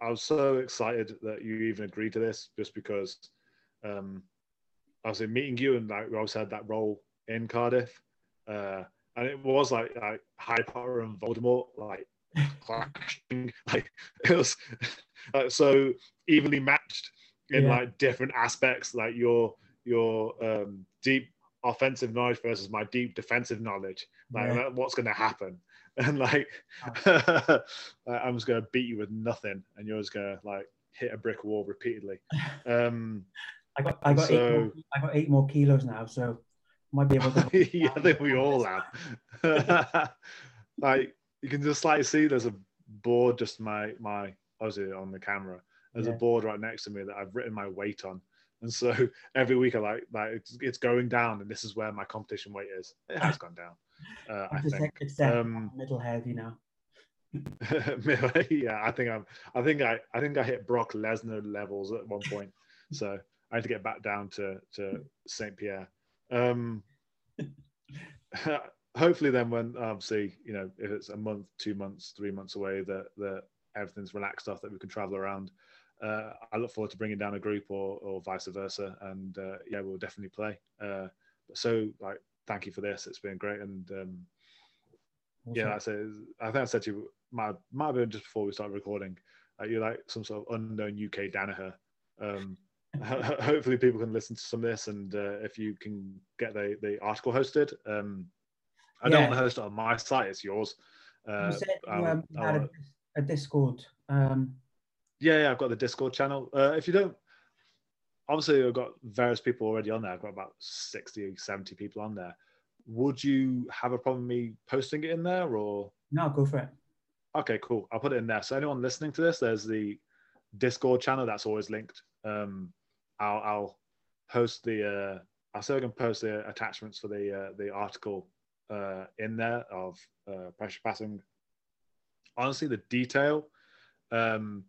I was so excited that you even agreed to this, just because um, I was meeting you and like we always had that role in Cardiff, uh, and it was like like Harry Potter and Voldemort, like clashing. Like it was uh, so evenly matched in yeah. like different aspects, like your your um, deep offensive knowledge versus my deep defensive knowledge. Like yeah. what's going to happen? And like I'm just going to beat you with nothing, and you're just going to like hit a brick wall repeatedly. Um, I got I got so, eight more, I got eight more kilos now, so might be able to. yeah, I think we all have. like you can just like see there's a board just my my obviously on the camera. There's yeah. a board right next to me that I've written my weight on. And so every week I like like it's, it's going down, and this is where my competition weight is. It has gone down. Uh, I think. It's um, middle heavy now. yeah, I think I'm. I think I. I think I hit Brock Lesnar levels at one point. So I had to get back down to to Saint Pierre. Um, hopefully then when obviously you know if it's a month two months three months away that that everything's relaxed off that we can travel around uh, i look forward to bringing down a group or, or vice versa. And uh, yeah we'll definitely play. Uh, so like thank you for this. It's been great. And um, yeah that's it i think i said to you might, might have been just before we started recording uh, you're like some sort of unknown uk danaher. Um, hopefully people can listen to some of this and uh, if you can get the, the article hosted um, I yeah. don't want to host it on my site. It's yours. Uh, you said you um, had a, a, Discord. Um, yeah, yeah, I've got the Discord channel. Uh, if you don't, obviously, I've got various people already on there. I've got about 60, 70 people on there. Would you have a problem me posting it in there or? No, go for it. Okay, cool. I'll put it in there. So anyone listening to this, there's the Discord channel that's always linked. Um, I'll, I'll post the. Uh, I'll see if I can post the attachments for the uh, the article uh, in there of uh, pressure passing. Honestly, the detail um,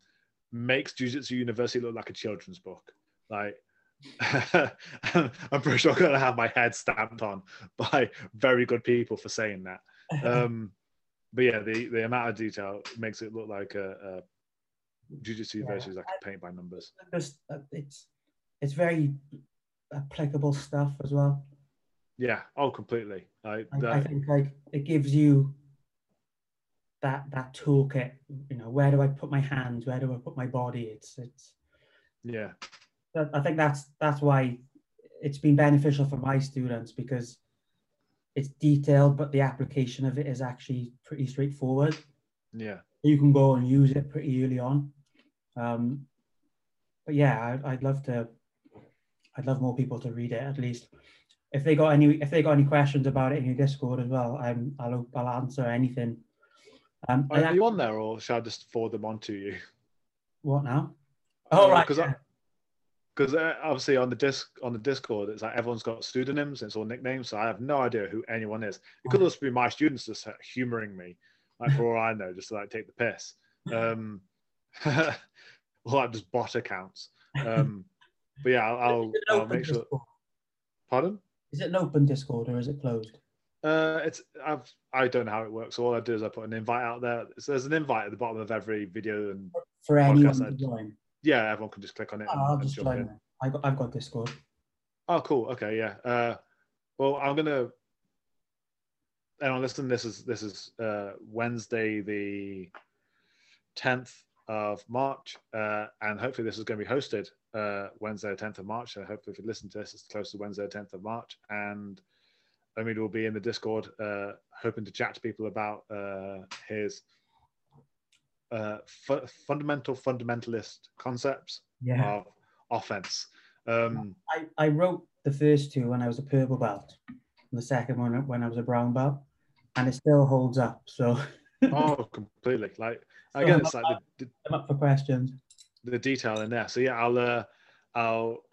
makes Jiu Jitsu University look like a children's book. Like, I'm pretty sure I'm going to have my head stamped on by very good people for saying that. Um, but yeah, the, the amount of detail makes it look like a, a Jiu Jitsu yeah. University is like a paint by numbers. It's, it's, it's very applicable stuff as well. Yeah. Oh, completely. I, that... I think like it gives you that that toolkit. You know, where do I put my hands? Where do I put my body? It's it's. Yeah. I think that's that's why it's been beneficial for my students because it's detailed, but the application of it is actually pretty straightforward. Yeah. You can go and use it pretty early on. Um, but yeah, I, I'd love to. I'd love more people to read it at least if they got any if they got any questions about it in your Discord as well, I'm I'll I'll answer anything. Um, Are I, you on there, or shall I just forward them on to you? What now? Oh right, because yeah. because uh, obviously on the disc on the Discord, it's like everyone's got pseudonyms, it's all nicknames, so I have no idea who anyone is. It could also be my students just humoring me, like for all I know, just to like take the piss. Um, like just bot accounts. Um, but yeah, I'll, I'll, I'll make sure. Pardon? Is it an open Discord or is it closed? Uh, it's I've I don't know how it works. All I do is I put an invite out there. So there's an invite at the bottom of every video and for anyone to join. Yeah, everyone can just click on it. Oh, I'll just join. I got I've got Discord. Oh, cool. Okay, yeah. Uh, well, I'm gonna. And listen, this is this is uh, Wednesday the tenth of March, uh, and hopefully this is going to be hosted uh, Wednesday the tenth of March. So hopefully, if you listen to this, it's close to Wednesday the tenth of March, and Omid will be in the Discord, uh, hoping to chat to people about uh, his uh, fu- fundamental fundamentalist concepts yeah. of offense. Um, I, I wrote the first two when I was a purple belt, and the second one when I was a brown belt, and it still holds up. So. oh, completely! Like so again, it's like up, the, I'm up for questions. The detail in there. So yeah, I'll uh, I'll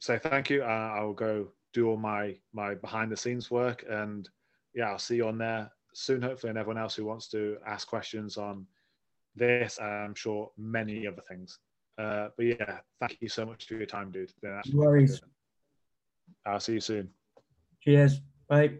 say thank you. Uh, I'll go do all my my behind the scenes work, and yeah, I'll see you on there soon, hopefully, and everyone else who wants to ask questions on this, I'm sure many other things. Uh, but yeah, thank you so much for your time, dude. No worries. I'll see you soon. Cheers. Bye.